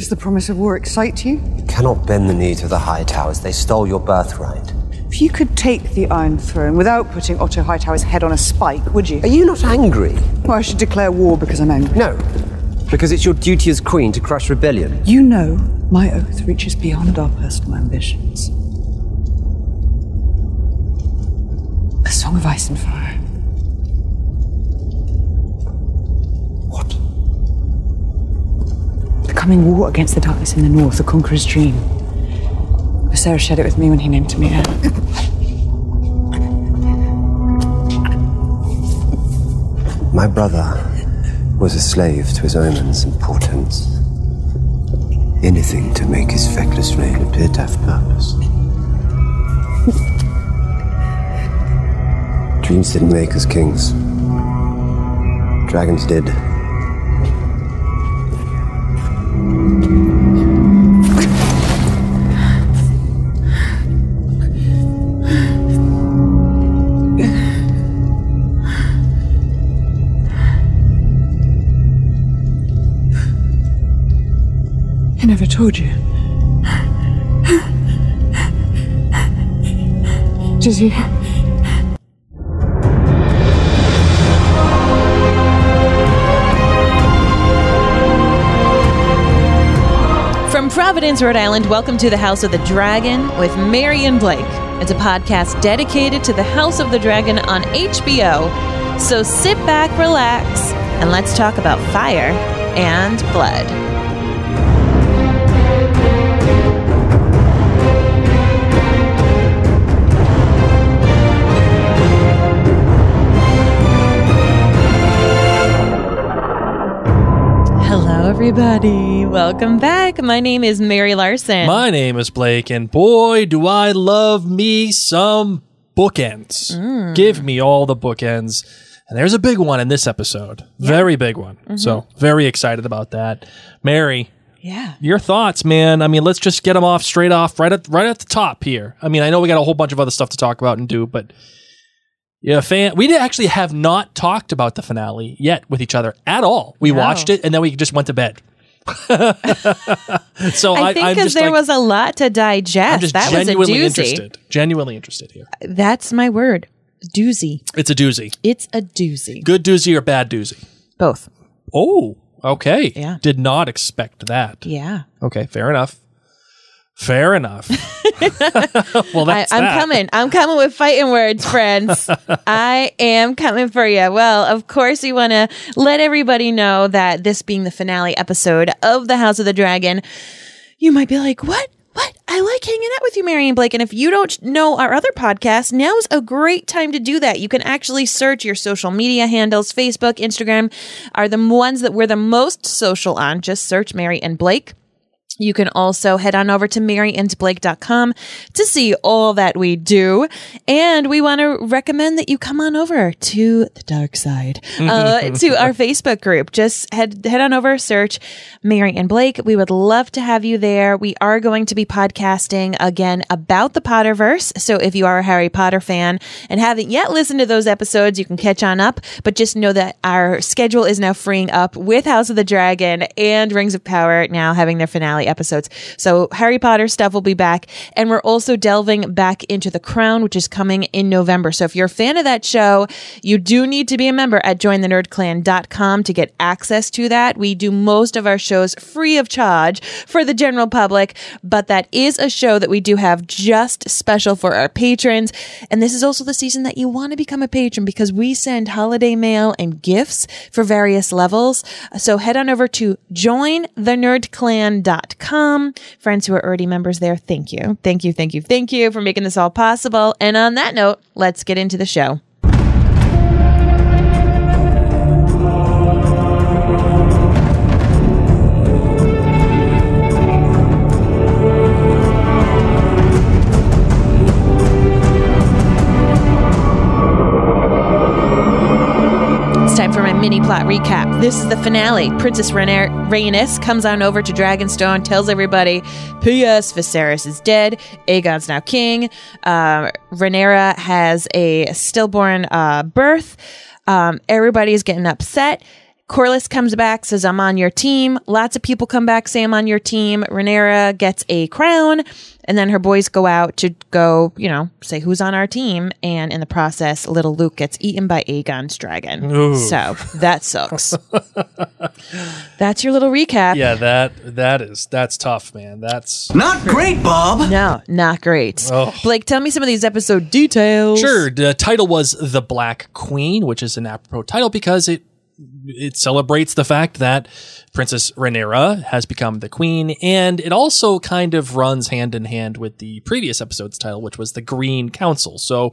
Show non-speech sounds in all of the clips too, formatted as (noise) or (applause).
Does the promise of war excite you? You cannot bend the knee to the Hightowers. They stole your birthright. If you could take the Iron Throne without putting Otto Hightower's head on a spike, would you? Are you not angry? Well, I should declare war because I'm angry. No, because it's your duty as queen to crush rebellion. You know my oath reaches beyond our personal ambitions. A song of ice and fire. The coming war against the darkness in the north, the conqueror's dream. Viserys shared it with me when he named me. My brother was a slave to his omens and portents. Anything to make his feckless reign appear to have purpose. Dreams didn't make us kings. Dragons did. I never told you. He? Providence, Rhode Island, welcome to the House of the Dragon with Mary and Blake. It's a podcast dedicated to the House of the Dragon on HBO. So sit back, relax, and let's talk about fire and blood. Everybody. Welcome back. My name is Mary Larson. My name is Blake, and boy, do I love me some bookends. Mm. Give me all the bookends. And there's a big one in this episode. Very big one. Mm-hmm. So, very excited about that. Mary, yeah. your thoughts, man. I mean, let's just get them off straight off right at right at the top here. I mean, I know we got a whole bunch of other stuff to talk about and do, but yeah, fan. We actually have not talked about the finale yet with each other at all. We No. watched it and then we just went to bed. (laughs) so I I, think because there like, was a lot to digest. That was a doozy. interested. Genuinely interested here. That's my word. Doozy. It's a doozy. It's a doozy. Good doozy or bad doozy? Both. Oh, okay. Yeah. Did not expect that. Yeah. Okay, fair enough. Fair enough. (laughs) well, I, that's I'm that. coming. I'm coming with fighting words, friends. (laughs) I am coming for you. Well, of course, we want to let everybody know that this being the finale episode of The House of the Dragon, you might be like, what? What? I like hanging out with you, Mary and Blake. And if you don't know our other podcast, now's a great time to do that. You can actually search your social media handles. Facebook, Instagram are the ones that we're the most social on. Just search Mary and Blake. You can also head on over to maryandblake.com to see all that we do. And we want to recommend that you come on over to the dark side, uh, (laughs) to our Facebook group. Just head, head on over, search Mary and Blake. We would love to have you there. We are going to be podcasting again about the Potterverse. So if you are a Harry Potter fan and haven't yet listened to those episodes, you can catch on up. But just know that our schedule is now freeing up with House of the Dragon and Rings of Power now having their finale episodes. So Harry Potter stuff will be back. And we're also delving back into The Crown, which is coming in November. So if you're a fan of that show, you do need to be a member at jointhenerdclan.com to get access to that. We do most of our shows free of charge for the general public, but that is a show that we do have just special for our patrons. And this is also the season that you want to become a patron because we send holiday mail and gifts for various levels. So head on over to jointhenerdclan.com. Friends who are already members there, thank you. Thank you, thank you, thank you for making this all possible. And on that note, let's get into the show. Mini plot recap. This is the finale. Princess Rhaenys comes on over to Dragonstone, tells everybody, P.S. Viserys is dead. Aegon's now king. Uh, Rhaenyra has a stillborn uh, birth. Um, everybody's getting upset. Corlys comes back, says, I'm on your team. Lots of people come back, say, I'm on your team. Rhaenyra gets a crown. And then her boys go out to go, you know, say who's on our team. And in the process, little Luke gets eaten by Aegon's dragon. Ooh. So that sucks. (laughs) That's your little recap. Yeah, that that is that's tough, man. That's Not great, Bob. No, not great. Oh. Blake, tell me some of these episode details. Sure. The title was The Black Queen, which is an apropos title because it it celebrates the fact that Princess Rhaenyra has become the queen, and it also kind of runs hand in hand with the previous episode's title, which was the Green Council. So,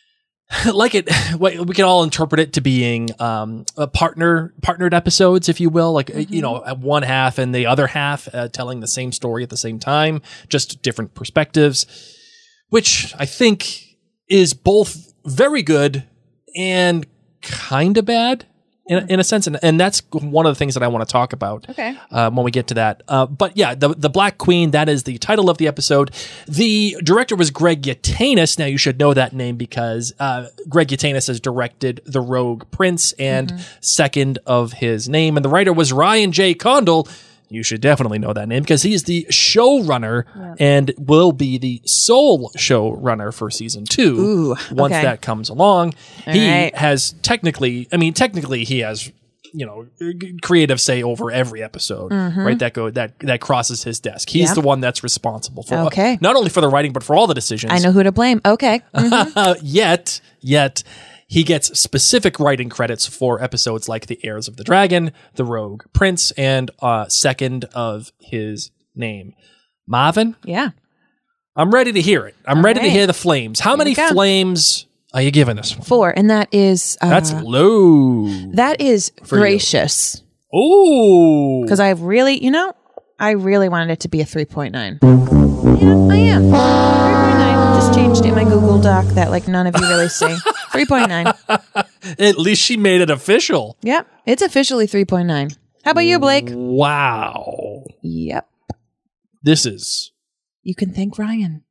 (laughs) like it, (laughs) we can all interpret it to being um, a partner partnered episodes, if you will, like you know, one half and the other half uh, telling the same story at the same time, just different perspectives which I think is both very good and kind of bad in, in a sense. And, and that's one of the things that I want to talk about Okay. um, when we get to that. Uh, but yeah, the, the Black Queen, that is the title of the episode. The director was Greg Yaitanes. Now you should know that name because uh, Greg Yaitanes has directed The Rogue Prince and second of his name. And the writer was Ryan J. Condal. You should definitely know that name because he's the showrunner and will be the sole showrunner for season two Ooh, once okay. that comes along. he right. has technically, I mean, technically he has, you know, creative say over every episode, right? That go that that crosses his desk. He's Mm-hmm. The one that's responsible for Okay. not only for the writing but for all the decisions. I know who to blame. Okay. Uh, (laughs) yet, yet he gets specific writing credits for episodes like The Heirs of the Dragon, The Rogue Prince, and uh, second of his name. Marvin, Yeah. I'm ready to hear it. I'm ready to hear the flames. How many flames are you giving this one? Four. And that is, uh, That's low. that is gracious. Ooh. Because I really, you know, I really wanted it to be a 3.9. Yeah, I am. 3.9. Just changed in my Google Doc that like none of you really see. (laughs) 3.9. At least she made it official. Yep. It's officially 3.9. How about you, Blake? Wow. Yep. This is You can thank Ryan.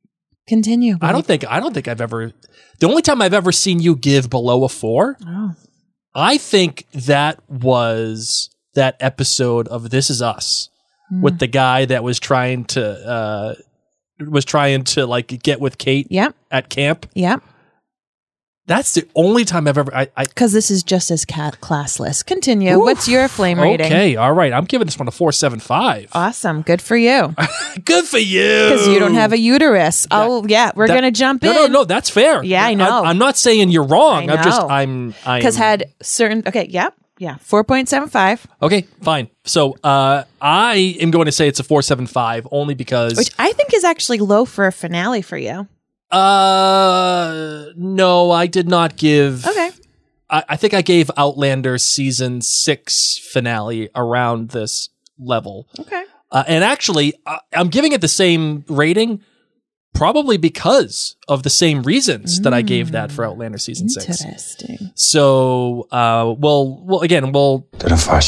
Continue. I don't think I don't think I've ever the only time I've ever seen you give below a 4 Oh. I think that was that episode of This Is Us Hmm. with the guy that was trying to uh was trying to like get with Kate Yep. at camp. Yep. That's the only time I've ever I, I Because this is just as cat classless. Continue. What's your flame rating? Okay, all right. I'm giving this one a 475. Awesome. Good for you. (laughs) Good for you. Because you don't have a uterus. oh, yeah. We're That- going to jump no, in. No, no, no. that's fair. Yeah, I know. I'm, not saying you're wrong. I I'm just know. I'm I'm Because had certain. Okay. Yep. Yeah. 4.75, Okay, fine. So uh I am going to say it's a 475 only because which I think is actually low for a finale for you. uh no, I did not give Okay. I, I think I gave Outlander season 6 finale around this level. Okay. Uh, and actually, I, I'm giving it the same rating probably because of the same reasons that I gave that for Outlander season 6. Interesting. So, uh, well, well, again, we'll Did a far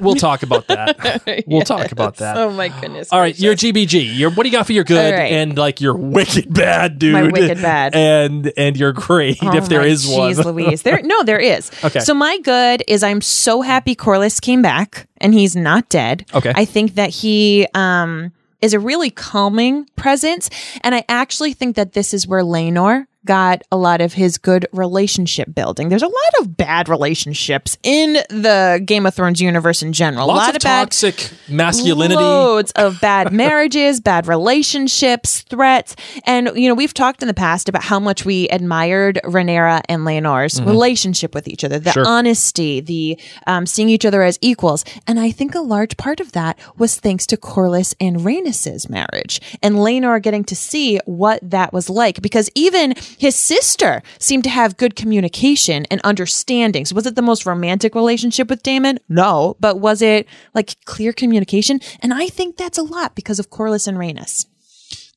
we'll talk about that. (laughs) We'll talk about that. Oh, my goodness. All right, your GBG. Your what do you got for your good All right. and like your wicked bad, dude? My wicked bad. and and your great Oh if there is my one. Jeez Louise. There, no, there is. (laughs) Okay. So my good is I'm so happy Corlys came back and he's not dead. Okay. I think that he um is a really calming presence, and I actually think that this is where Laenor got a lot of his good relationship building. There's a lot of bad relationships in the Game of Thrones universe in general. a Lots lot of of bad toxic masculinity. Loads of (laughs) bad marriages, bad relationships, threats. And, you know, we've talked in the past about how much we admired Rhaenyra and Laenor's relationship with each other, the Sure. honesty, the um, seeing each other as equals. And I think a large part of that was thanks to Corlys and Rhaenys's marriage and Laenor getting to see what that was like. Because even his sister seemed to have good communication and understandings. Was it the most romantic relationship with Daemon? No. But was it like clear communication? And I think that's a lot because of Corlys and Rhaenys.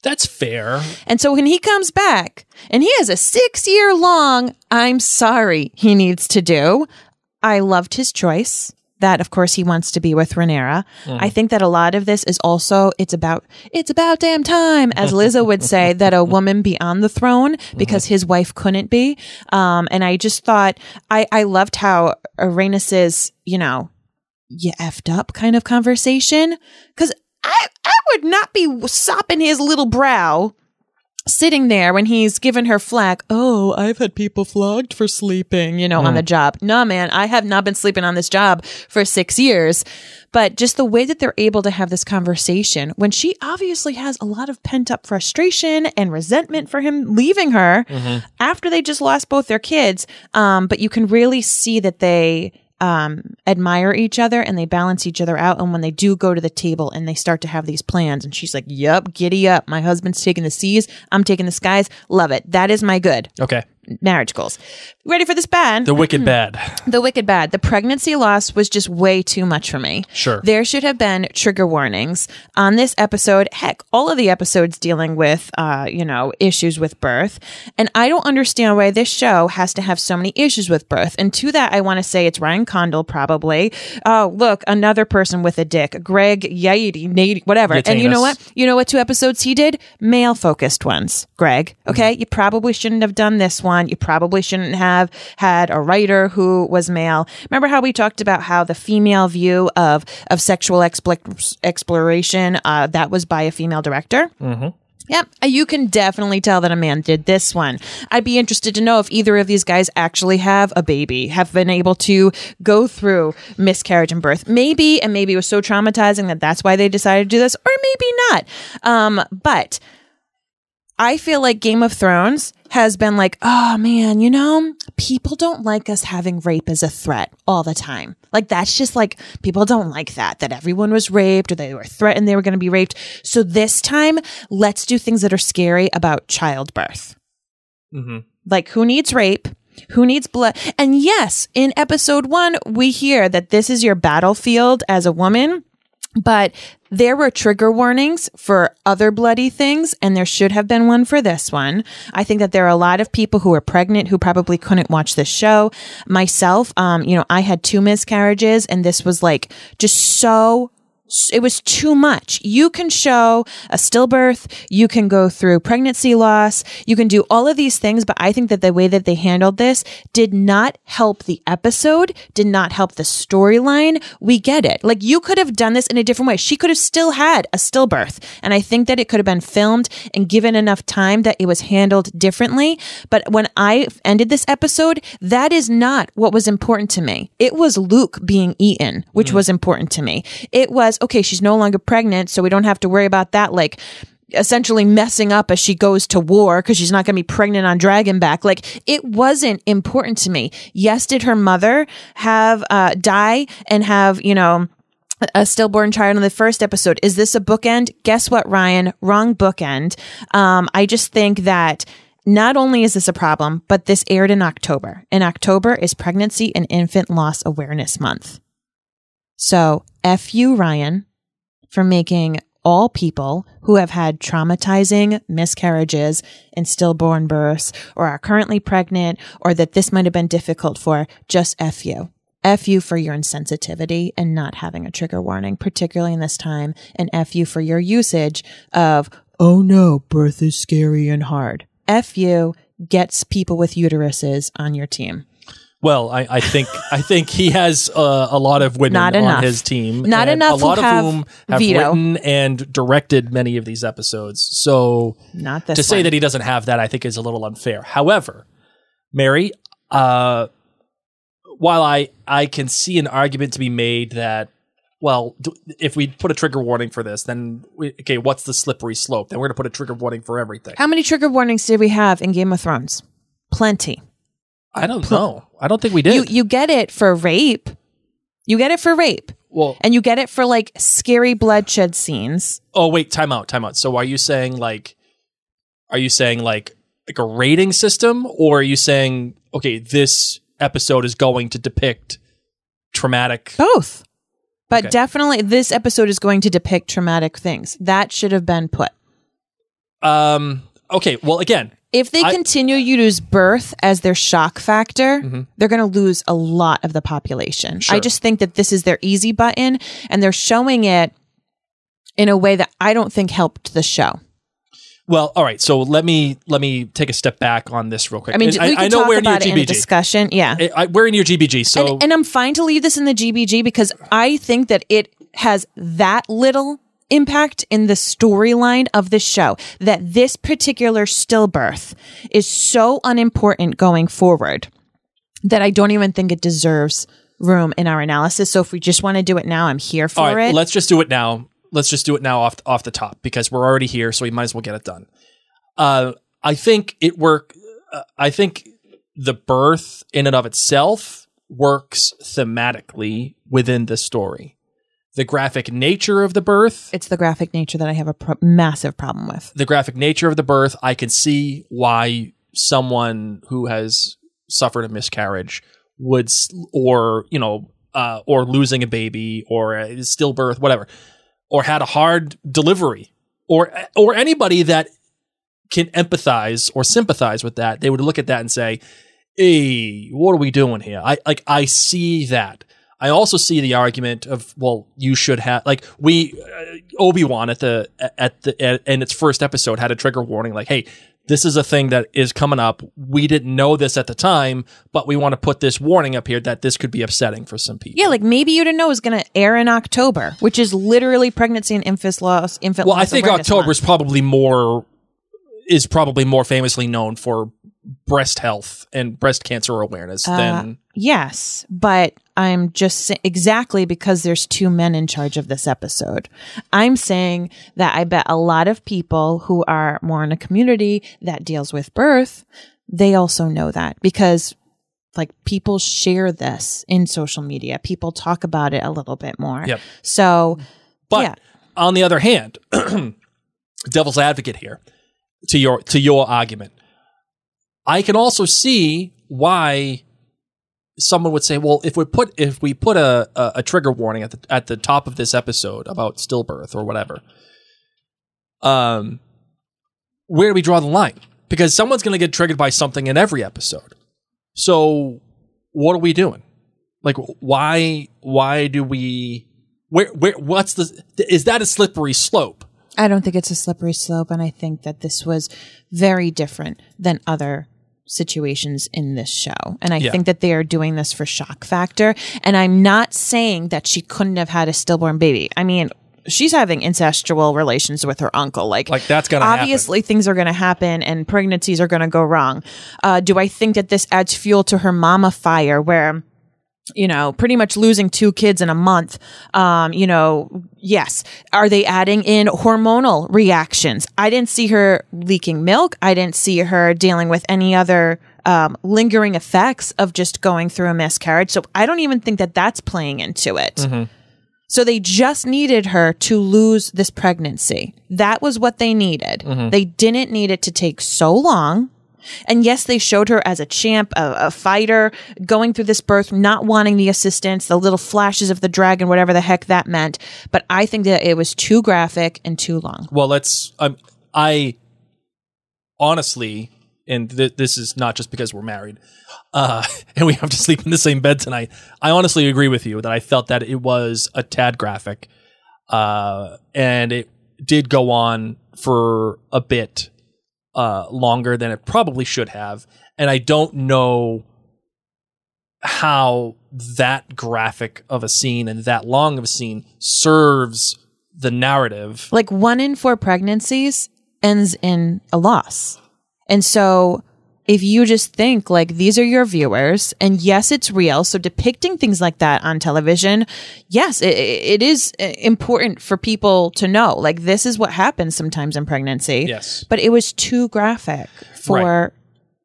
That's fair. And so when he comes back and he has a six year long, I'm sorry, he needs to do. I loved his choice. That of course he wants to be with Rhaenyra. I think that a lot of this is also it's about it's about damn time, as Lizzo (laughs) would say, that a woman be on the throne because his wife couldn't be. Um, and I just thought I I loved how Rhaenys's you know you effed up kind of conversation because I I would not be sopping his little brow sitting there when he's given her flack. Oh, I've had people flogged for sleeping, you know, on the job. No, man, I have not been sleeping on this job for six years. But just the way that they're able to have this conversation when she obviously has a lot of pent up frustration and resentment for him leaving her after they just lost both their kids. Um, but you can really see that they um, admire each other and they balance each other out. And when they do go to the table and they start to have these plans, and she's like, Yep, giddy up. My husband's taking the seas. I'm taking the skies. Love it. That is my good Okay. Marriage goals. Ready for this bad? The wicked bad. (clears throat) The wicked bad. The pregnancy loss was just way too much for me. Sure. There should have been trigger warnings on this episode. Heck, all of the episodes dealing with, uh, you know, issues with birth. And I don't understand why this show has to have so many issues with birth. And to that, I want to say it's Ryan Condal, probably. Oh, look, another person with a dick. Greg Yaiti, Nate, whatever. And you know what? You know what two episodes he did? Male focused ones, Greg. Okay. You probably shouldn't have done this one. You probably shouldn't have had a writer who was male. Remember how we talked about how the female view of, of sexual expl- exploration, uh, that was by a female director? Mm-hmm. Yep. Uh, You can definitely tell that a man did this one. I'd be interested to know if either of these guys actually have a baby, have been able to go through miscarriage and birth. Maybe, and maybe it was so traumatizing that that's why they decided to do this, or maybe not. Um, but I feel like Game of Thrones has been like, oh man, you know, people don't like us having rape as a threat all the time. Like that's just like people don't like that, that everyone was raped or they were threatened they were going to be raped. So this time, let's do things that are scary about childbirth. Mm-hmm. Like who needs rape? Who needs blood? And yes, in episode one, we hear that this is your battlefield as a woman. But there were trigger warnings for other bloody things, and there should have been one for this one. I think that there are a lot of people who are pregnant who probably couldn't watch this show. Myself, um, you know, I had two miscarriages, and this was like just so it was too much. You can show a stillbirth, you can go through pregnancy loss, you can do all of these things, but I think that the way that they handled this did not help the episode, did not help the storyline. We get it. Like you could have done this in a different way. She could have still had a stillbirth, and I think that it could have been filmed and given enough time that it was handled differently. But when I ended this episode, that is not what was important to me. It was Luke being eaten, which mm. was important to me. It was okay, she's no longer pregnant, so we don't have to worry about that. Like, essentially messing up as she goes to war because she's not going to be pregnant on Dragonback. Like it wasn't important to me. Yes, did her mother have uh, die and have you know a stillborn child in the first episode? Is this a bookend? Guess what, Ryan? Wrong bookend. Um, I just think that. Not only is this a problem, but this aired in October. And October is Pregnancy and Infant Loss Awareness Month. So, F you, Ryan, for making all people who have had traumatizing miscarriages and stillborn births or are currently pregnant or that this might have been difficult for, just F you. F you for your insensitivity and not having a trigger warning, particularly in this time, and F you for your usage of, oh no, birth is scary and hard. F you gets people with uteruses on your team. Well, I, I think I think he has uh, a lot of women Not on enough. his team. Not and enough A lot who of have whom have veto. written and directed many of these episodes. So Not this to say one. that he doesn't have that, I think, is a little unfair. However, Mary, uh, while I I can see an argument to be made that. Well, d- if we put a trigger warning for this, then we, okay, what's the slippery slope? Then we're going to put a trigger warning for everything. How many trigger warnings did we have in Game of Thrones? Plenty. I don't know. I don't think we did. You you get it for rape. You get it for rape. well, And you get it for like scary bloodshed scenes. Oh wait, time out, time out. So are you saying like are you saying like like a rating system or are you saying okay, this episode is going to depict traumatic Both. But Okay. definitely this episode is going to depict traumatic things. That should have been put. um okay, well again, If they I- continue to use birth as their shock factor, they're going to lose a lot of the population. I Mm-hmm. Just think that this is their easy button and they're showing it in a way that I don't think helped the show. Well, all right. So let me let me take a step back on this real quick. I mean, can I know we're in your about it in a GBG. discussion. Yeah. I- I- we're in your GBG. So and, and I'm fine to leave this in the GBG because I think that it has that little impact in the storyline of the show that this particular stillbirth is so unimportant going forward that I don't even think it deserves room in our analysis. So if we just want to do it now, I'm here for right, it. let's just do it now. Let's just do it now off off the top because we're already here, so we might as well get it done. Uh, I think it work. Uh, I think the birth in and of itself works thematically within the story. The graphic nature of the birth it's the graphic nature that I have a pro- massive problem with. the graphic nature of the birth, I can see why someone who has suffered a miscarriage would, or you know, uh, or losing a baby, or a stillbirth, whatever, or had a hard delivery, or or anybody that can empathize or sympathize with that, they would look at that and say, "Hey, what are we doing here?" I like I see that. I also see the argument of, well, you should have like we uh, Obi Wan at the at the at, in its first episode had a trigger warning, like, hey, this is a thing that is coming up. We didn't know this at the time, but we want to put this warning up here that this could be upsetting for some people. Yeah, like maybe you didn't know it was going to air in October, which is literally pregnancy and infant loss. Infant Well, I think October month. is probably more is probably more famously known for breast health and breast cancer awareness Uh, than Yes, but I'm just sa- exactly because there's two men in charge of this episode. I'm saying that I bet a lot of people who are more in a community that deals with birth, they also know that because like people share this in social media. People talk about it a little bit more. Yep. So, But Yeah. on the other hand, (clears throat) devil's advocate here to your to your argument. I can also see why someone would say, well, if we put if we put a, a, a trigger warning at the at the top of this episode about stillbirth or whatever, um, where do we draw the line? Because someone's going to get triggered by something in every episode. So, what are we doing? Like, why why do we? Where where what's the? Is that a slippery slope? I don't think it's a slippery slope, and I think that this was very different than other situations in this show. And I Yeah. think that they are doing this for shock factor. And I'm not saying that she couldn't have had a stillborn baby. I mean, she's having incestual relations with her uncle. Like, Like, that's gonna happen. obviously things are going to happen and pregnancies are going to go wrong. Uh, do I think that this adds fuel to her mama fire where you know, pretty much losing two kids in a month. Um, you know, yes. Are they adding in hormonal reactions? I didn't see her leaking milk. I didn't see her dealing with any other um, lingering effects of just going through a miscarriage. So I don't even think that that's playing into it. So they just needed her to lose this pregnancy. That was what they needed. They didn't need it to take so long. And yes, they showed her as a champ, a, a fighter, going through this birth, not wanting the assistance, the little flashes of the dragon, whatever the heck that meant. But I think that it was too graphic and too long. Well, let's. Um, I honestly, and th- this is not just because we're married, uh, (laughs) and we have to sleep in the same bed tonight. I honestly agree with you that I felt that it was a tad graphic, uh, and it did go on for a bit uh, longer than it probably should have, and I don't know how that graphic of a scene and that long of a scene serves the narrative Like one in four pregnancies ends in a loss. And so if you just think like these are your viewers and yes, it's real. So depicting things like that on television, yes, it, it is uh, important for people to know. Like this is what happens sometimes in pregnancy. Yes. But it was too graphic for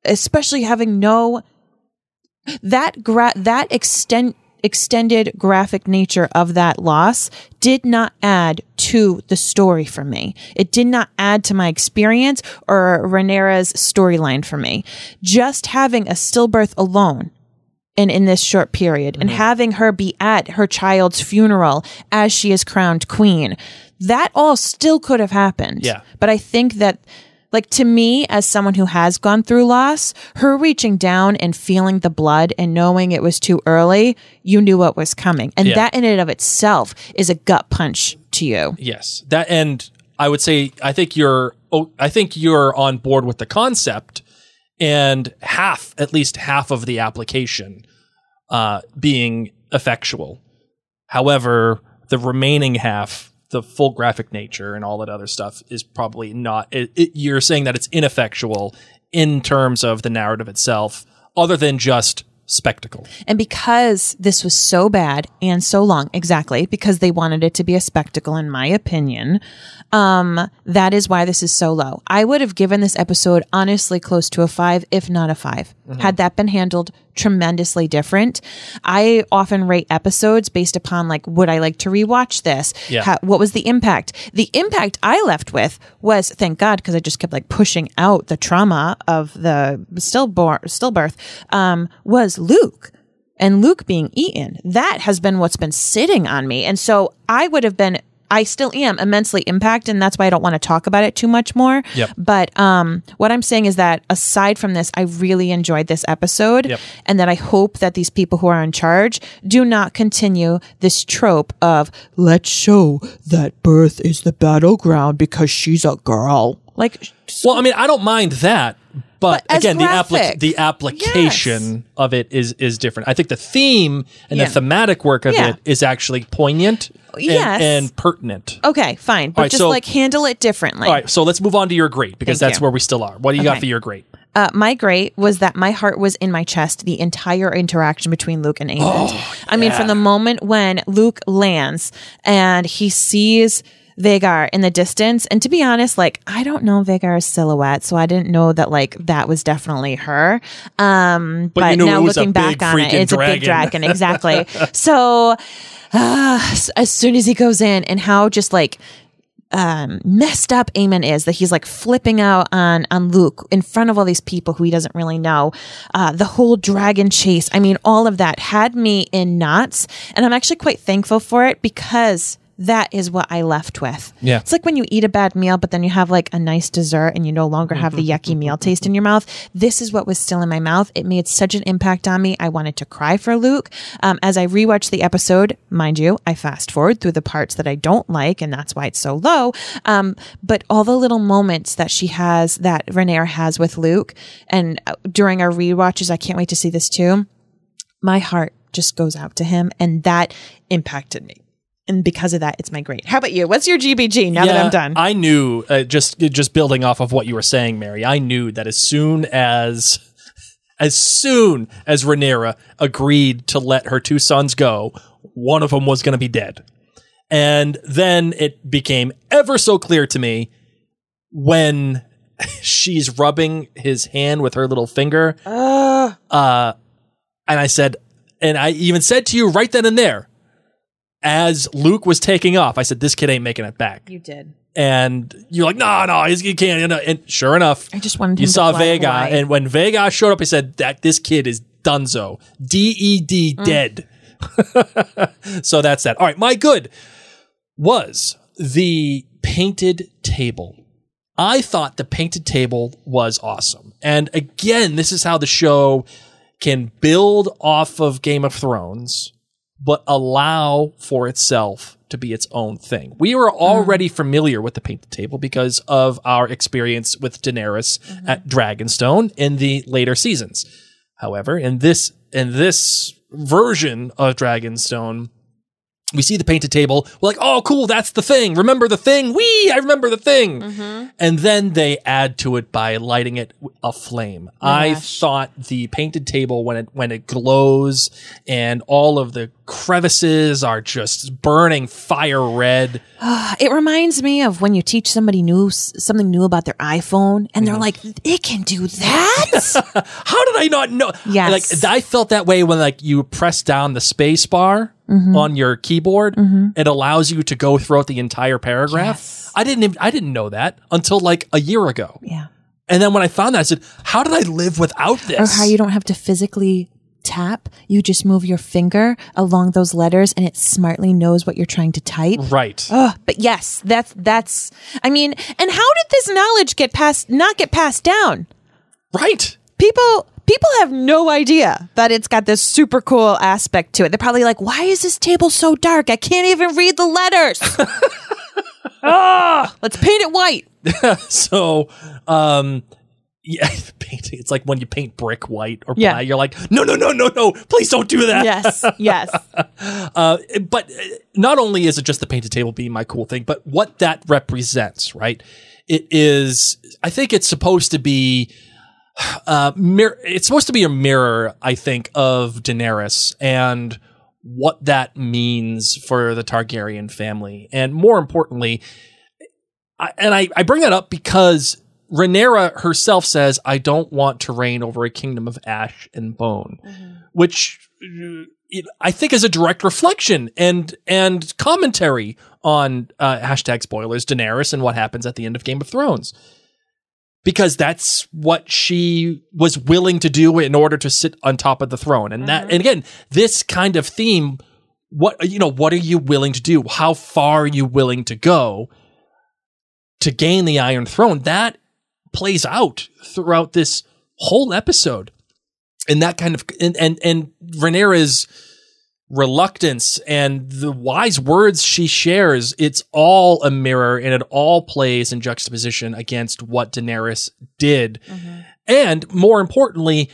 especially having no that gra- that extent extended graphic nature of that loss did not add to the story for me. It did not add to my experience or Rhaenyra's storyline for me. Just having a stillbirth alone in, in this short period and mm-hmm. having her be at her child's funeral as she is crowned queen, that all still could have happened. Yeah. But I think that Like to me, as someone who has gone through loss, her reaching down and feeling the blood and knowing it was too early, you knew what was coming. And Yeah. that in and of itself is a gut punch to you. Yes, that and I would say I think you're oh, I think you're on board with the concept and half at least half of the application uh, being effectual. However, the remaining half, the full graphic nature and all that other stuff, is probably not. It, it, you're saying that it's ineffectual in terms of the narrative itself, other than just spectacle. And because this was so bad and so long, exactly, because they wanted it to be a spectacle, in my opinion, um, that is why this is so low. I would have given this episode honestly close to a five, if not a 5 Mm-hmm. had that been handled tremendously different. I often rate episodes based upon like, would I like to rewatch this? Yeah. How- what was the impact? The impact I left with was, thank God, because I just kept like pushing out the trauma of the stillborn, stillbirth, um, was Luke and Luke being eaten. That has been what's been sitting on me. And so I would have been I still am immensely impacted and that's why I don't want to talk about it too much more. Yep. But um what I'm saying is that aside from this, I really enjoyed this episode Yep. and that I hope that these people who are in charge do not continue this trope of let's show that birth is the battleground because she's a girl. Like Well, I mean, I don't mind that, but, But again, the applic- the application of it is is different. I think the theme and Yeah. the thematic work of Yeah. it is actually poignant and, Yes. and pertinent. okay, fine, but right, just so- like handle it differently. All right, so let's move on to your great because Thank that's you. where we still are. What do you got for your great? Uh, my great was that my heart was in my chest the entire interaction between Luke and Aemond. I mean, from the moment when Luke lands and he sees Vhagar in the distance, and to be honest, like I don't know Vhagar's silhouette, so I didn't know that like that was definitely her. Um, But but, you now it was a looking back on it, it's a big dragon, (laughs) exactly. so uh, as soon as he goes in, and how just like um, messed up Aemond is that he's like flipping out on on Luke in front of all these people who he doesn't really know. Uh, the whole dragon chase, I mean, all of that had me in knots, and I'm actually quite thankful for it because that is what I left with. Yeah. it's like when you eat a bad meal, but then you have like a nice dessert, and you no longer have the yucky meal taste in your mouth. This is what was still in my mouth. It made such an impact on me. I wanted to cry for Luke. Um, as I rewatched the episode, mind you, I fast forward through the parts that I don't like, and that's why it's so low. Um, but all the little moments that she has, that Renair has with Luke, and uh, during our rewatches, I can't wait to see this too. My heart just goes out to him, and that impacted me. And because of that, it's my great. How about you? What's your GBG now that I'm done? I knew uh, just just building off of what you were saying, Mary. I knew that as soon as as soon as Rhaenyra agreed to let her two sons go, one of them was going to be dead. And then it became ever so clear to me when (laughs) she's rubbing his hand with her little finger. Uh, and I said, and I even said to you right then and there, as Luke was taking off, I said, "This kid ain't making it back." you did. And you're like, "No, no, he's, he can't." You know, and sure enough, I just wanted you saw Vhagar, away. and when Vhagar showed up, he said that this kid is Dunzo, D E D, Mm. dead. (laughs) so that's that. All right, my good was the painted table. I thought the painted table was awesome. And again, this is how the show can build off of Game of Thrones, but allow for itself to be its own thing. We were already familiar with the painted table because of our experience with Daenerys mm-hmm. at Dragonstone in the later seasons. However, in this in this version of Dragonstone, we see the painted table. We're like, oh, cool, that's the thing. Remember the thing? We, I remember the thing. Mm-hmm. And then they add to it by lighting it w- aflame. Oh I thought the painted table when it when it glows and all of the crevices are just burning fire red. (sighs) It reminds me of when you teach somebody new something new about their iPhone, and they're like, "It can do that." (laughs) How did I not know? Yes. Like I felt that way when like you press down the space bar mm-hmm. on your keyboard. Mm-hmm. It allows you to go throughout the entire paragraph. Yes. I didn't even, I didn't know that until like a year ago. yeah. And then when I found that, I said, "How did I live without this?" Or how you don't have to physically tap, you just move your finger along those letters and it smartly knows what you're trying to type. Right. Ugh, but yes, that's that's I mean, and how did this knowledge get passed not get passed down? Right. People people have no idea that it's got this super cool aspect to it. They're probably like, "Why is this table so dark? I can't even read the letters." (laughs) ah, let's paint it white. (laughs) So, um, yeah, (laughs) painting. It's like when you paint brick white or Yeah. black. You're like, no, no, no, no, no. Please don't do that. Yes, yes. (laughs) Uh, but uh, not only is it just the painted table being my cool thing, but what that represents, right? It is, I think it's supposed to be, (sighs) uh, mir- it's supposed to be a mirror, I think, of Daenerys and what that means for the Targaryen family. And more importantly, I, and I, I bring that up because Rhaenyra herself says, I don't want to reign over a kingdom of ash and bone, which uh, it, I think is a direct reflection and and commentary on uh, hashtag spoilers Daenerys and what happens at the end of Game of Thrones. Because that's what she was willing to do in order to sit on top of the throne. And that, and again, this kind of theme, what, you know, what are you willing to do? How far are you willing to go to gain the Iron Throne? That plays out throughout this whole episode. And that kind of and and and Rhaenyra's reluctance and the wise words she shares it's all a mirror and it all plays in juxtaposition against what Daenerys did. Mm-hmm. And more importantly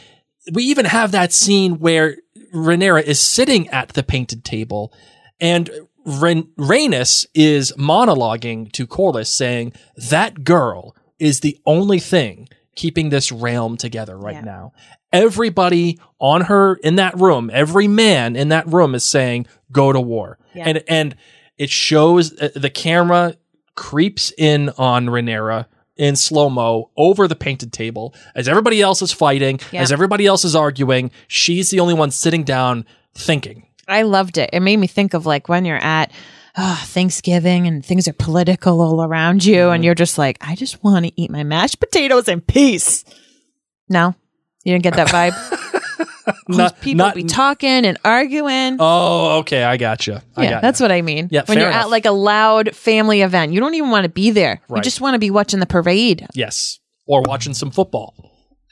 we even have that scene where Rhaenyra is sitting at the painted table and Rhaen- Rhaenys is monologuing to Corlys saying that girl is the only thing keeping this realm together right Yeah. now. Everybody on her in that room, every man in that room is saying go to war. Yeah. And and it shows uh, the camera creeps in on Rhaenyra in slow-mo over the painted table as everybody else is fighting, Yeah. as everybody else is arguing, she's the only one sitting down thinking. I loved it. It made me think of like when you're at ah, Thanksgiving and things are political all around you, and you're just like, I just want to eat my mashed potatoes in peace. No, you didn't get that vibe. (laughs) Not, People not- be talking and arguing. Oh, okay, I gotcha. I yeah, got that's what I mean. Yeah, when you're enough. at like a loud family event, you don't even want to be there. You just want to be watching the parade. Yes. Or watching some football.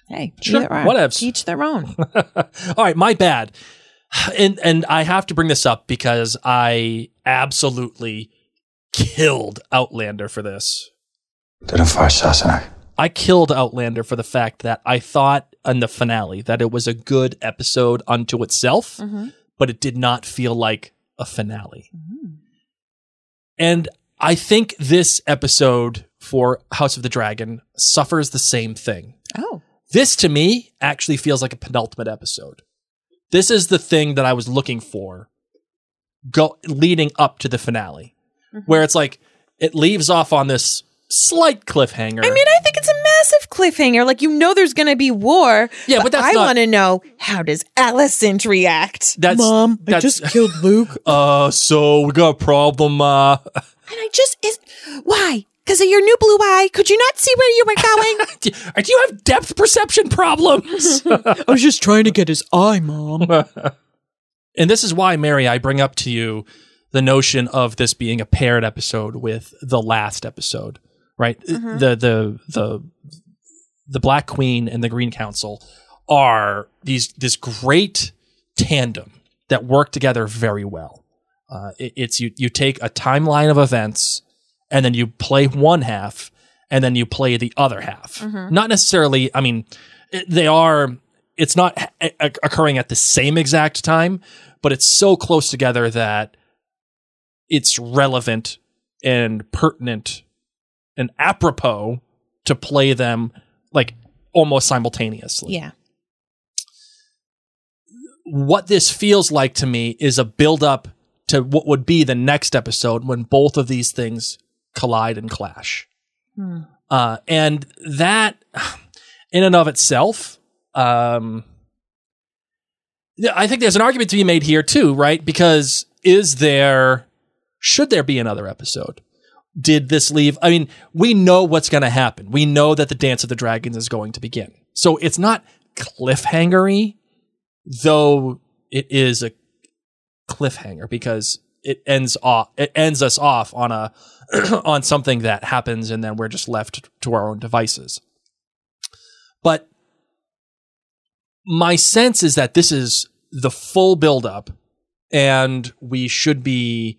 Hey, Sure, whatevs. Each their own. (laughs) All right, my bad. And and I have to bring this up because I absolutely killed Outlander for this. Didn't fire Sassenach. I killed Outlander for the fact that I thought in the finale that it was a good episode unto itself, mm-hmm. but it did not feel like a finale. Mm-hmm. And I think this episode for House of the Dragon suffers the same thing. oh, This to me actually feels like a penultimate episode. This is the thing that I was looking for go leading up to the finale. Where it's like it leaves off on this slight cliffhanger. I mean, I think it's a massive cliffhanger. Like you know, there's going to be war. Yeah, but that's I not- want to know how does Alicent react? that's Mom, I just killed Luke, (laughs) uh so we got a problem uh (laughs) and I just is why? Because of your new blue eye. Could you not see where you were going? (laughs) do, uh, do you have depth perception problems? (laughs) I was just trying to get his eye, Mom. (laughs) and this is why Mary I bring up to you the notion of this being a paired episode with the last episode, right? Uh, mm-hmm. The the the the Black Queen and the Green Council are these this great tandem that work together very well. Uh, it- it's you you take a timeline of events and then you play one half and then you play the other half. Mm-hmm. Not necessarily. I mean, they are. It's not ha- occurring at the same exact time, but it's so close together that it's relevant and pertinent and apropos to play them like almost simultaneously yeah. what this feels like to me is a build up to what would be the next episode when both of these things collide and clash. Uh, and that, in and of itself, um, I think there's an argument to be made here too, right? Because is there, should there be another episode? Did this leave? I mean, we know what's going to happen. We know that the Dance of the Dragons is going to begin. So it's not cliffhangery though it is a cliffhanger because it ends off it ends us off on a (clears throat) on something that happens and then we're just left to our own devices. But my sense is that this is the full buildup and we should be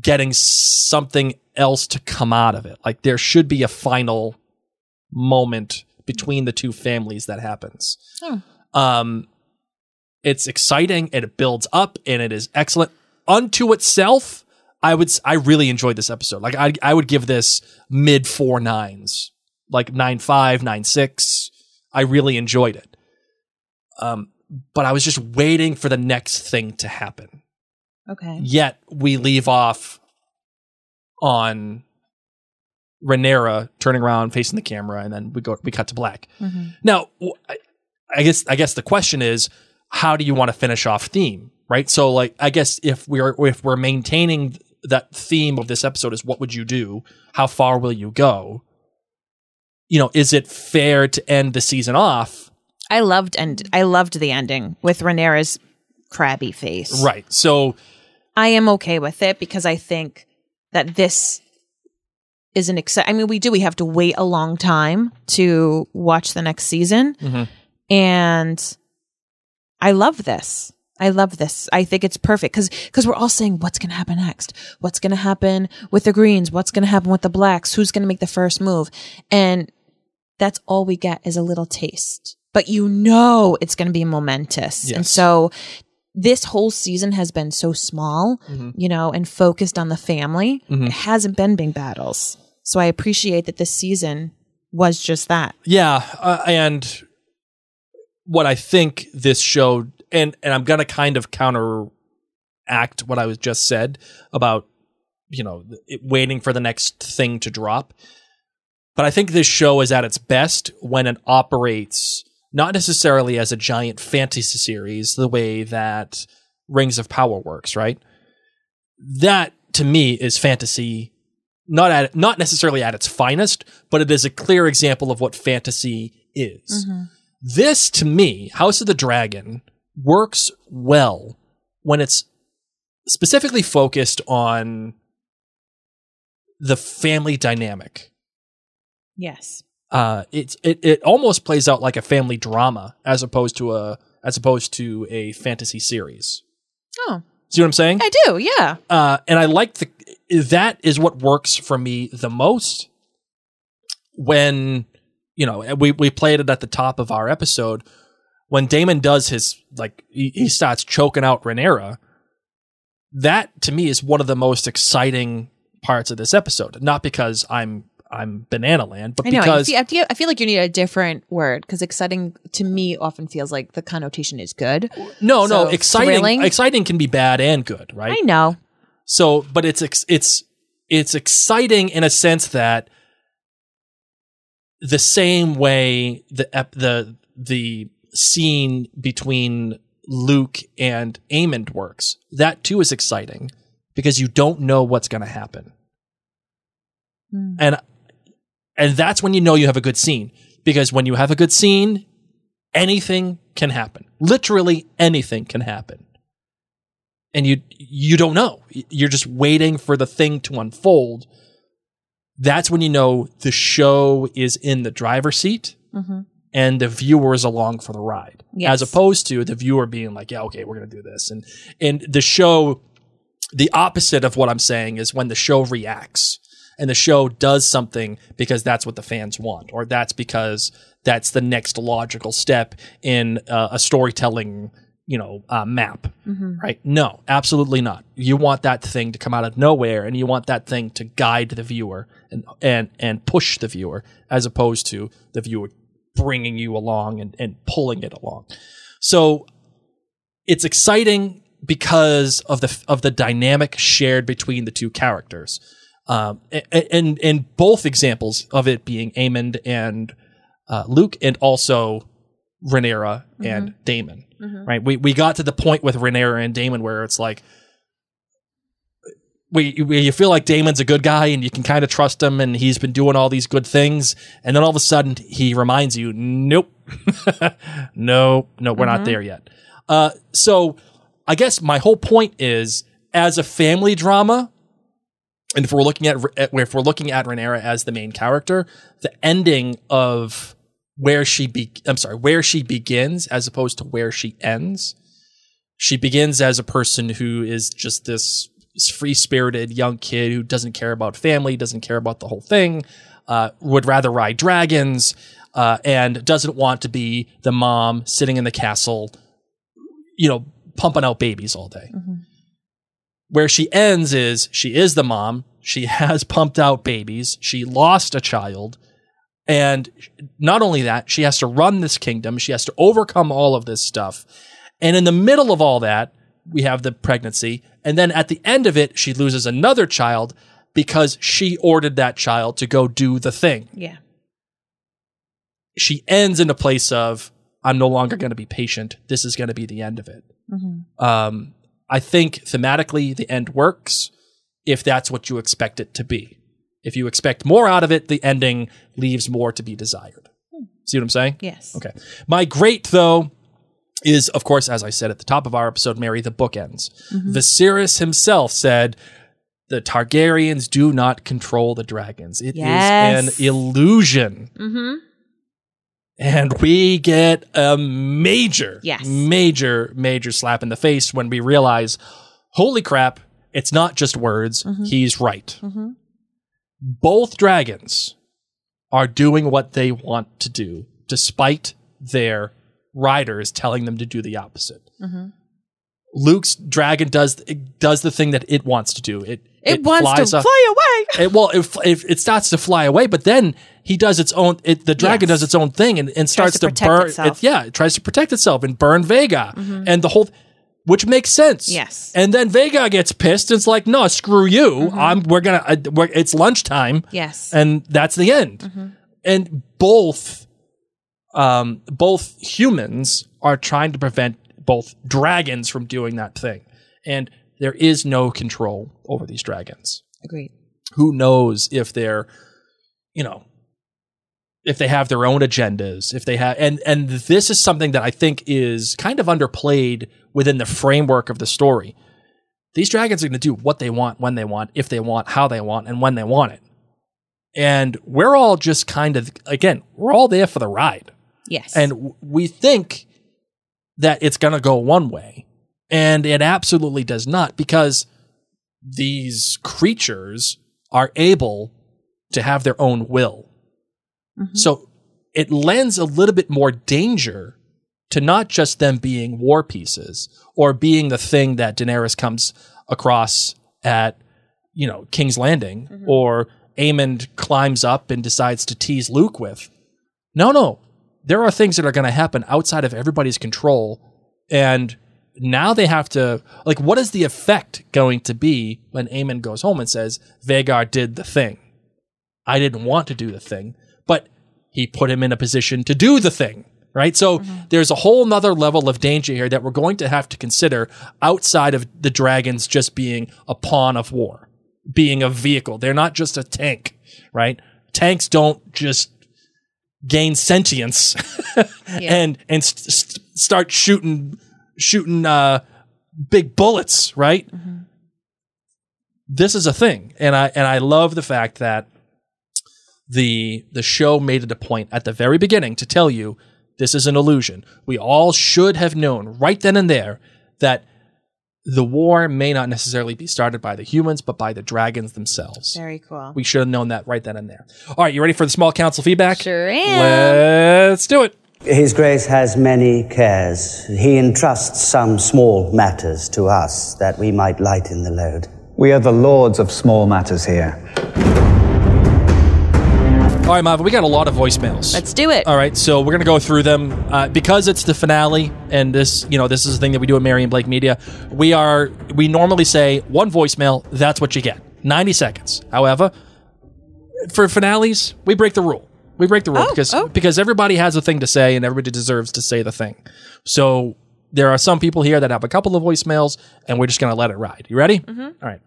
getting something else to come out of it. Like there should be a final moment between the two families that happens. Um, it's exciting and it builds up and it is excellent unto itself. I would, I really enjoyed this episode. Like I, I would give this mid four nines, like nine five, nine six. I really enjoyed it. Um, but I was just waiting for the next thing to happen. Okay. Yet we leave off on Rhaenyra turning around, facing the camera, and then we go we cut to black. Now, I guess I guess the question is, how do you want to finish off theme, right? So, like, I guess if we're if we're maintaining that theme of this episode is what would you do? How far will you go? You know, is it fair to end the season off? I loved and I loved the ending with Rhaenyra's crabby face. Right. So, I am okay with it because I think that this is an exci- I mean, we do. We have to wait a long time to watch the next season, Mhm. and I love this. I love this. I think it's perfect because because we're all saying what's going to happen next, what's going to happen with the greens, what's going to happen with the blacks, who's going to make the first move, and that's all we get is a little taste. But you know it's going to be momentous, and so this whole season has been so small, you know, and focused on the family. It hasn't been big battles. So I appreciate that this season was just that. Yeah, uh, and what I think this show, and and I'm gonna kind of counteract what I was just said about you know it, waiting for the next thing to drop. But I think this show is at its best when it operates not necessarily as a giant fantasy series the way that Rings of Power works, right? That to me is fantasy not at not necessarily at its finest, but it is a clear example of what fantasy is. Mm-hmm. This to me, House of the Dragon works well when it's specifically focused on the family dynamic. Yes. Uh, it's it, it almost plays out like a family drama as opposed to a as opposed to a fantasy series. Oh, See what I'm saying? I do. Yeah. uh, and I like the that is what works for me the most. When you know we we played it at the top of our episode when Daemon does his like he, he starts choking out Rhaenyra. That to me is one of the most exciting parts of this episode. Not because I'm I'm banana land, but I know. Because I feel, I feel like you need a different word because exciting to me often feels like the connotation is good. no no exciting thrilling. exciting can be bad and good right. I know. So, but it's it's it's exciting in a sense that the same way the the the scene between Luke and Aemond works, that too is exciting because you don't know what's going to happen, hmm. and and that's when you know you have a good scene because when you have a good scene, anything can happen. Literally anything can happen and you you don't know. You're just waiting for the thing to unfold. That's when you know the show is in the driver's seat mm-hmm. And the viewer is along for the ride, Yes. as opposed to the viewer being like, "Yeah, okay, we're gonna do this," and and the show. The opposite of what I'm saying is when the show reacts and the show does something because that's what the fans want, or that's because that's the next logical step in uh, a storytelling, you know, uh, map. Right? No, absolutely not. You want that thing to come out of nowhere, and you want that thing to guide the viewer and and and push the viewer, as opposed to the viewer bringing you along and, and pulling it along. So it's exciting because of the of the dynamic shared between the two characters. Um, and, and and both examples of it being Aemond and uh, Luke, and also Rhaenyra and Daemon. Right? We we got to the point with Rhaenyra and Daemon where it's like we, we you feel like Daemon's a good guy and you can kind of trust him and he's been doing all these good things and then all of a sudden he reminds you nope. (laughs) No no we're not there yet. Uh so i guess my whole point is as a family drama and if we're looking at if we're looking at Rhaenyra as the main character the ending of where she be I'm sorry where she begins as opposed to where she ends she begins as a person who is just this free spirited young kid who doesn't care about family, doesn't care about the whole thing, uh, would rather ride dragons, uh, and doesn't want to be the mom sitting in the castle, you know, pumping out babies all day. Where she ends is she is the mom. She (laughs) has pumped out babies. She lost a child. And not only that, she has to run this kingdom. She has to overcome all of this stuff. And in the middle of all that, we have the pregnancy. And then at the end of it, she loses another child because she ordered that child to go do the thing. Yeah. She ends in a place of, I'm no longer going to be patient. This is going to be the end of it. Um, I think thematically, the end works if that's what you expect it to be. If you expect more out of it, the ending leaves more to be desired. See what I'm saying? Yes. Okay. My great, though, is, of course, as I said at the top of our episode, Mary, the bookends. Viserys himself said, the Targaryens do not control the dragons. It is Yes. an illusion. Mm-hmm. And we get a major, Yes. major, major slap in the face when we realize, holy crap, it's not just words. Mm-hmm. He's right. Both dragons are doing what they want to do, despite their riders telling them to do the opposite. Mm-hmm. Luke's dragon does it does the thing that it wants to do. It It, wants to up- fly away. it, well, if, if it starts to fly away, but then he does its own. It, the dragon Yes. does its own thing and, and starts to to, burn. It, yeah, it tries to protect itself and burn Vhagar and the whole, which makes sense. Yes. And then Vhagar gets pissed. And it's like, no, screw you. I'm. We're gonna. Uh, we're, it's lunchtime. Yes. And that's the end. And both, um, both humans are trying to prevent both dragons from doing that thing, and there is no control over these dragons. Agreed. who knows if they're you know if they have their own agendas if they have and and this is something that i think is kind of underplayed within the framework of the story. These dragons are going to do what they want when they want if they want how they want and when they want it. And we're all just kind of again we're all there for the ride Yes. and w- we think that it's going to go one way and it absolutely does not because these creatures are able to have their own will mm-hmm. so it lends a little bit more danger to not just them being war pieces or being the thing that Daenerys comes across at, you know, King's Landing mm-hmm. or Aemond climbs up and decides to tease Luke with. No, no. There are things that are going to happen outside of everybody's control. And now they have to, like, what is the effect going to be when Aemond goes home and says, Vhagar did the thing? I didn't want to do the thing, but he put him in a position to do the thing. Right. So mm-hmm. there's a whole nother level of danger here that we're going to have to consider outside of the dragons just being a pawn of war, being a vehicle. They're not just a tank, right? Tanks don't just gain sentience (laughs) and, and st- st- start shooting, shooting, uh, big bullets, right? This is a thing. And I, and I love the fact that the the show made it a point at the very beginning to tell you this is an illusion. We all should have known right then and there that the war may not necessarily be started by the humans, but by the dragons themselves. Very cool. We should have known that right then and there. All right, you ready for the small council feedback? Sure am. Let's do it. His Grace has many cares. He entrusts some small matters to us that we might lighten the load. We are the lords of small matters here. All right, Marvin, we got a lot of voicemails. Let's do it. All right, so we're gonna go through them uh, because it's the finale, and this, you know, this is the thing that we do at Mary and Blake Media. We are we normally say one voicemail. That's what you get, ninety seconds. However, for finales, we break the rule. We break the rule Oh, because oh. because everybody has a thing to say, and everybody deserves to say the thing. So there are some people here that have a couple of voicemails, and we're just gonna let it ride. You ready? Mm-hmm. All right.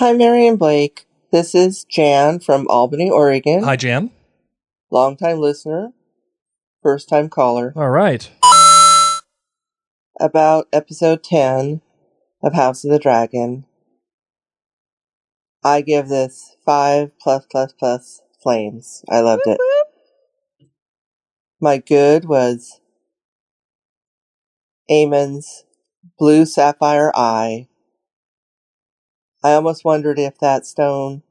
Hi, Mary and Blake. This is Jan from Albany, Oregon. Hi, Jan. Longtime listener, first time caller. All right. About episode 10 of House of the Dragon. I give this 5 plus plus plus flames. I loved it. My good was Aemond's blue sapphire eye. I almost wondered if that stone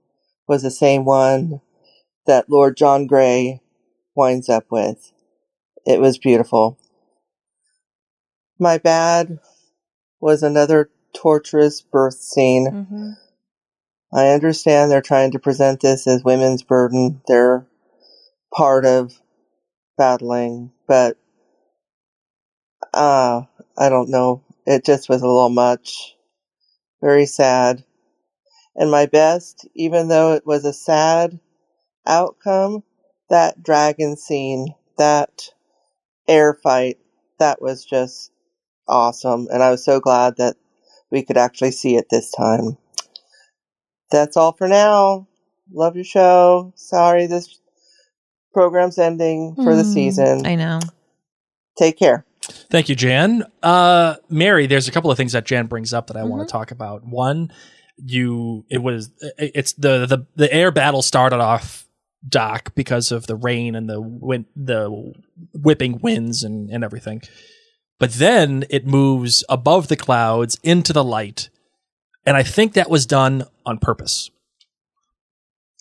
was the same one that Lord John Grey winds up with. It was beautiful. My bad was another torturous birth scene. Mm-hmm. I understand they're trying to present this as women's burden. They're part of battling, but uh, I don't know. It just was a little much. Very sad. And my best, even though it was a sad outcome, that dragon scene, that air fight, that was just awesome. And I was so glad that we could actually see it this time. That's all for now. Love your show. Sorry this program's ending for the Mm, season. I know. Take care. Thank you, Jan. Uh, Mary, there's a couple of things that Jan brings up that I Mm-hmm. want to talk about. One, you, it was, it's the, the, the air battle started off dock because of the rain and the wind, the whipping winds and, and everything. But then it moves above the clouds into the light. And I think that was done on purpose.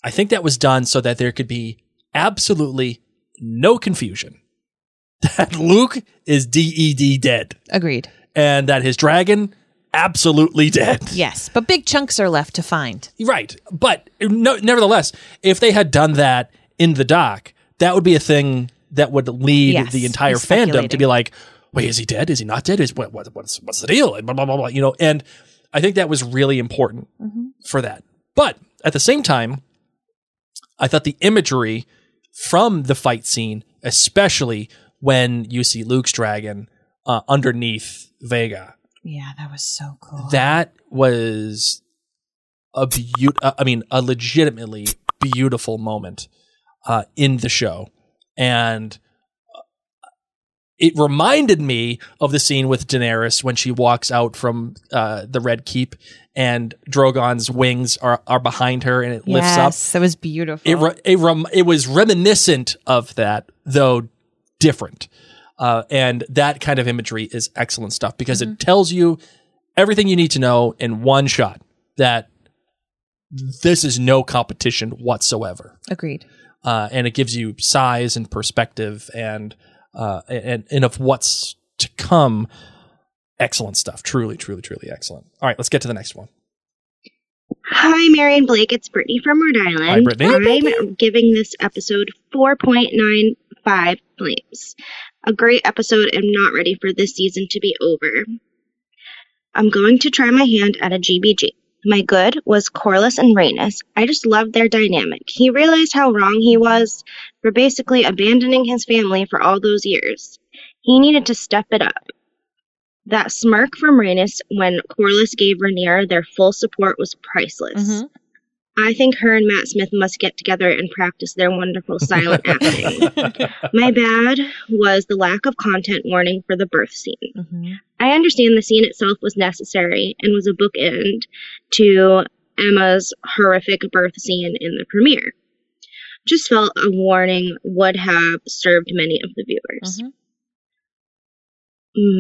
I think that was done so that there could be absolutely no confusion (laughs) that Luke is DED dead Agreed. and that his dragon absolutely dead. Yes, but big chunks are left to find. Right. But no, nevertheless, if they had done that in the dock, that would be a thing that would lead Yes, the entire fandom to be like, wait, is he dead? Is he not dead? Is what, what what's what's the deal? And blah blah blah blah. You know, and I think that was really important for that. But at the same time, I thought the imagery from the fight scene, especially when you see Luke's dragon uh, underneath Vhagar, Yeah, that was so cool. that was a beaut. uh, I mean, a legitimately beautiful moment uh, in the show, and uh, it reminded me of the scene with Daenerys when she walks out from uh, the Red Keep, and Drogon's wings are are behind her, and it lifts up. yes, that was beautiful. It re- it, rem- it was reminiscent of that, though different. Uh, and that kind of imagery is excellent stuff because it tells you everything you need to know in one shot. That this is no competition whatsoever, Agreed. uh, and it gives you size and perspective and uh, and and of what's to come. Excellent stuff. Truly, truly, truly excellent. All right, let's get to the next one. Hi, Mary and Blake. It's Brittany from Rhode Island. Hi, Brittany. I'm giving this episode 4.95 flames. A great episode. I'm not ready for this season to be over. I'm going to try my hand at a GBG. My good was Corlys and Rhaenys. I just loved their dynamic. He realized how wrong he was for basically abandoning his family for all those years. He needed to step it up. That smirk from Rhaenys when Corlys gave Rhaenyra their full support was priceless. Mhm. I think her and Matt Smith must get together and practice their wonderful silent (laughs) acting. My bad was the lack of content warning for the birth scene. Mhm. I understand the scene itself was necessary and was a bookend to Aemma's horrific birth scene in the premiere. Just felt a warning would have served many of the viewers. Mhm.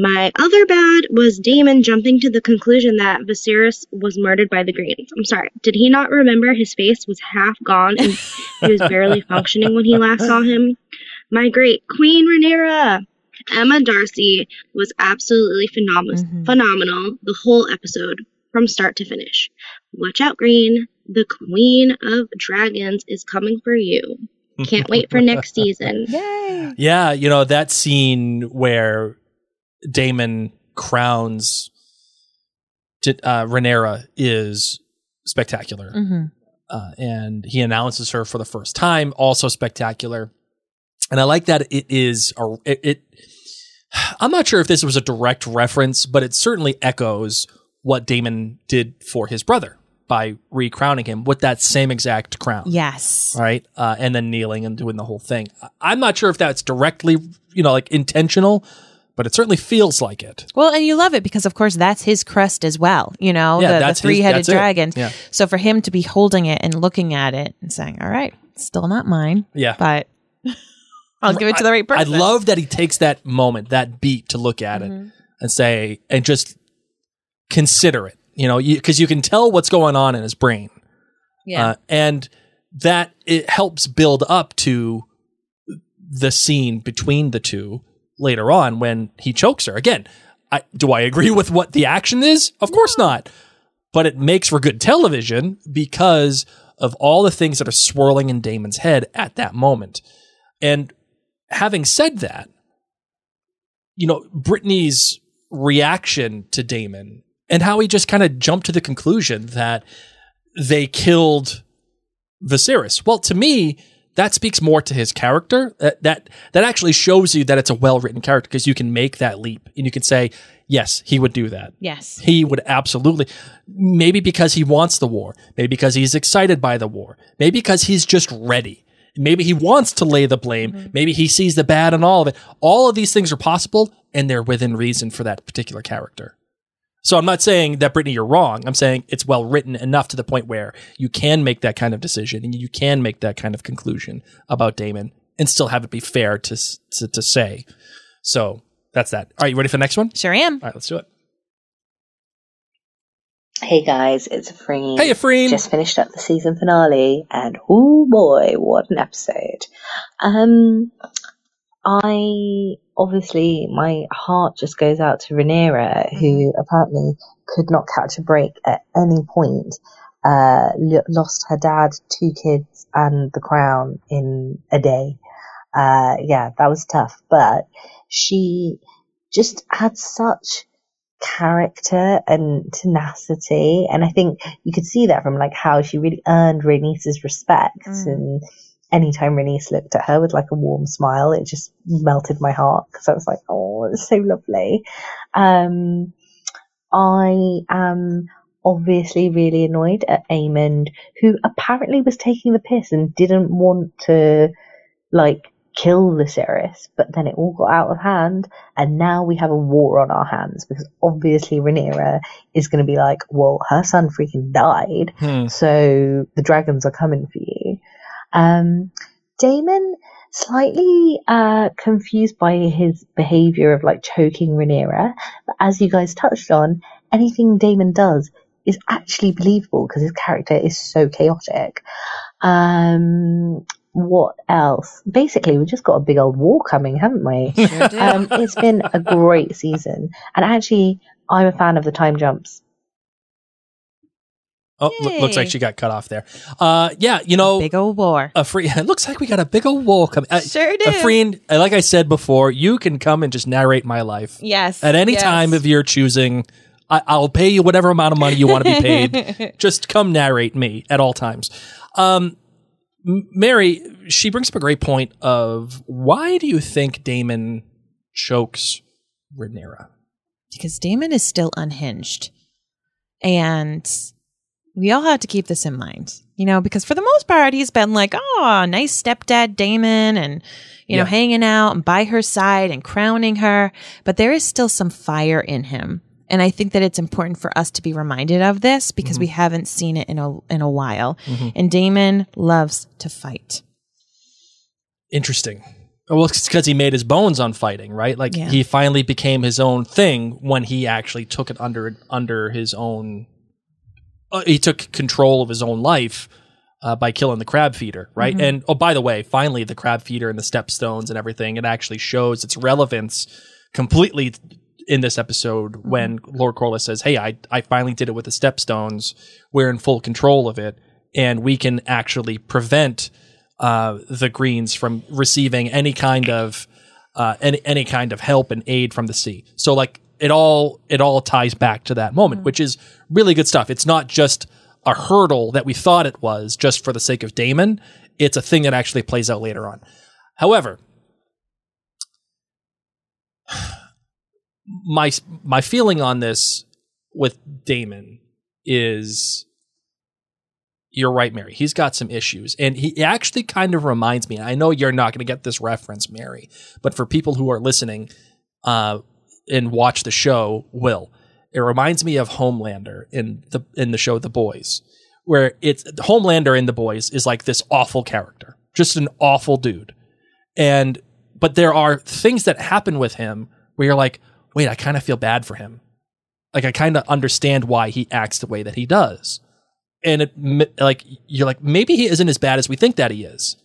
My other bad was Daemon jumping to the conclusion that Viserys was murdered by the Greens. I'm sorry, did he not remember his face was half gone and he was barely (laughs) functioning when he last saw him? My great Queen Rhaenyra! Emma Darcy was absolutely phenomenal, Mhm. phenomenal the whole episode from start to finish. Watch out, Green. The Queen of Dragons is coming for you. Can't wait for next (laughs) season. Yay! Yeah, you know that scene where Daemon crowns uh, Rhaenyra is spectacular, hmm uh, and he announces her for the first time, also spectacular. And I like that it is a it, it. I'm not sure if this was a direct reference, but it certainly echoes what Daemon did for his brother by recrowning him with that same exact crown. Yes. Right. Uh, and then kneeling and doing the whole thing. I'm not sure if that's directly, you know, like intentional, but it certainly feels like it. Well, and you love it because, of course, that's his crest as well. You know, Yeah, the, the three headed dragon. Yeah. So for him to be holding it and looking at it and saying, all right, still not mine, Yeah. but (laughs) I'll give it to the right person. I person. love that he takes that moment, that beat to look at Mm-hmm. it and say, and just consider it, you know, because you, can tell what's going on in his brain. Yeah. Uh, and that it helps build up to the scene between the two later on when he chokes her. Again, I, do I agree with what the action is? Of course not. But it makes for good television because of all the things that are swirling in Daemon's head at that moment. And having said that, you know, Brittany's reaction to Daemon and how he just kind of jumped to the conclusion that they killed Viserys. Well, to me, that speaks more to his character. That that, that actually shows you that it's a well written character because you can make that leap and you can say, yes, he would do that. yes. He would absolutely. Maybe because he wants the war. Maybe because he's excited by the war. Maybe because he's just ready. Maybe he wants to lay the blame. Mm-hmm. Maybe he sees the bad in all of it. All of these things are possible and they're within reason for that particular character. So I'm not saying that Brittany, you're wrong. I'm saying it's well written enough to the point where you can make that kind of decision and you can make that kind of conclusion about Daemon and still have it be fair to to, to say. So that's that. All right, you ready for the next one? Sure am. All right, let's do it. Hey guys, it's Afreen. Hey, Afreen. Just finished up the season finale, and oh boy, what an episode! Um, I obviously my heart just goes out to Rhaenyra, who apparently could not catch a break at any point. Uh, lo- lost her dad, two kids, and the crown in a day. Uh, yeah, that was tough, but she just had such character and tenacity and I think you could see that from like how she really earned Rhaenys' respect Mm. and anytime Rhaenys looked at her with like a warm smile it just melted my heart because I was like oh it's so lovely um I am obviously really annoyed at Aemond who apparently was taking the piss and didn't want to like kill the Viserys, but then it all got out of hand, and now we have a war on our hands because obviously Rhaenyra is going to be like, well, her son freaking died, Hmm. so the dragons are coming for you. Um, Daemon slightly uh, confused by his behavior of like choking Rhaenyra, but as you guys touched on, anything Daemon does is actually believable because his character is so chaotic. Um, what else? Basically, we've just got a big old war coming, haven't we? Sure um, it's been a great season, and actually, I'm a fan of the time jumps. Oh, loo- looks like she got cut off there. Uh, yeah, you know, Big old war. Afreen. (laughs) It looks like we got a big old wall coming. Uh, Sure do. A friend, like I said before, you can come and just narrate my life Yes. at any yes. time of your choosing. I, I'll pay you whatever amount of money you want to be (laughs) paid. just come narrate me at all times. Um, Mary, she brings up a great point of why do you think Daemon chokes Rhaenyra? because Daemon is still unhinged. And we all have to keep this in mind, you know, because for the most part, he's been like, oh, nice stepdad Daemon and, you know, hanging out and by her side and crowning her. But there is still some fire in him. And I think that it's important for us to be reminded of this because mm-hmm. we haven't seen it in a in a while. Mm-hmm. And Daemon loves to fight. Interesting. Well, it's because he made his bones on fighting, right? Like Yeah. he finally became his own thing when he actually took it under under his own. Uh, he took control of his own life uh, by killing the crab feeder, right? Mm-hmm. And oh, by the way, finally the crab feeder and the stepstones and everything. It actually shows its relevance completely in this episode Mm-hmm. when Lord Corlys says, "Hey, I I finally did it with the stepstones. We're in full control of it, and we can actually prevent." uh, the Greens from receiving any kind of uh, any any kind of help and aid from the sea. So like it all it all ties back to that moment, which is really good stuff. It's not just a hurdle that we thought it was just for the sake of Daemon. It's a thing that actually plays out later on. However, (sighs) my my feeling on this with Daemon is you're right, Mary. He's got some issues. And he actually kind of reminds me, and I know you're not going to get this reference, Mary, but for people who are listening uh, and watch the show, will. It reminds me of Homelander in the in the show The Boys, where it's Homelander in The Boys is like this awful character, just an awful dude. And but there are things that happen with him where you're like, wait, I kind of feel bad for him. Like I kind of understand why he acts the way that he does. And it like you're like maybe he isn't as bad as we think that he is.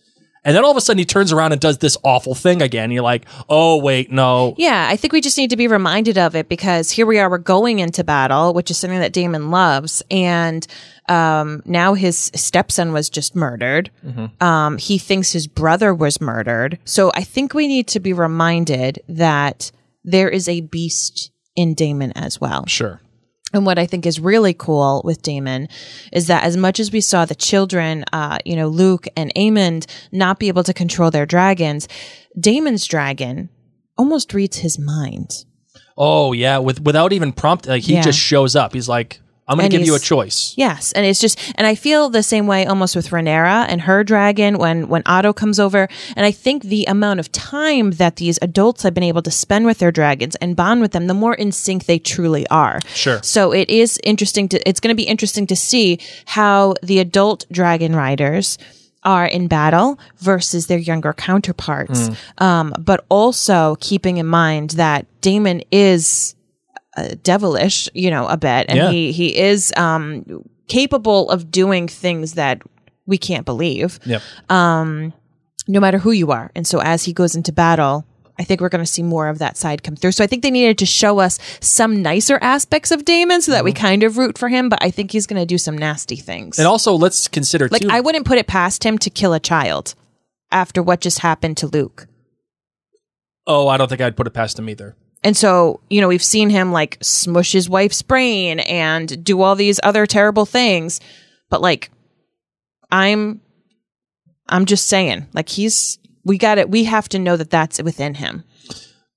And then all of a sudden he turns around and does this awful thing again. You're like, "Oh, wait, no." Yeah, I think we just need to be reminded of it because here we are, we're going into battle, which is something that Daemon loves. And um, now his stepson was just murdered. Um, he thinks his brother was murdered. So I think we need to be reminded that there is a beast in Daemon as well. Sure. And what I think is really cool with Daemon is that as much as we saw the children, uh, you know, Luke and Aemond not be able to control their dragons, Daemon's dragon almost reads his mind. Oh, yeah, with without even prompt like he Yeah. just shows up. He's like, "I'm going to give you a choice." Yes, and it's just, and I feel the same way almost with Rhaenyra and her dragon when when Otto comes over, and I think the amount of time that these adults have been able to spend with their dragons and bond with them, the more in sync they truly are. Sure. So it is interesting to, it's going to be interesting to see how the adult dragon riders are in battle versus their younger counterparts. Um, but also keeping in mind that Daemon is uh, devilish, you know, a bit, and Yeah. he he is um, capable of doing things that we can't believe, Yep. um, no matter who you are. And so as he goes into battle. I think we're going to see more of that side come through. So I think they needed to show us some nicer aspects of Daemon so that we kind of root for him, but I think he's going to do some nasty things. And also, let's consider like too. I wouldn't put it past him to kill a child after what just happened to Luke. oh, I don't think I'd put it past him either. And so, you know, we've seen him like smush his wife's brain and do all these other terrible things. But like, I'm, I'm just saying, like, he's, we got it. We have to know that that's within him.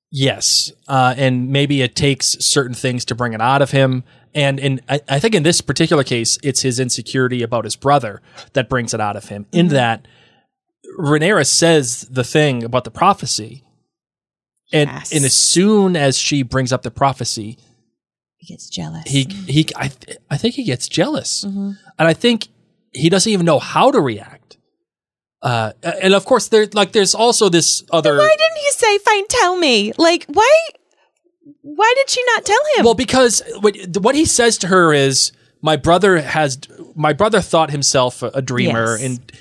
Yes, uh, and maybe it takes certain things to bring it out of him. And in I, I think in this particular case, it's his insecurity about his brother that brings it out of him. In that, Rhaenyra says the thing about the prophecy, and Yes. and as soon as she brings up the prophecy, He gets jealous. he he I th- I think he gets jealous, and I think he doesn't even know how to react. Uh, and of course, there like there's also this other. why didn't he say, fine, tell me? Like, why, why did she not tell him? Well, because what, what he says to her is, "My brother has, my brother thought himself a, a dreamer," Yes. and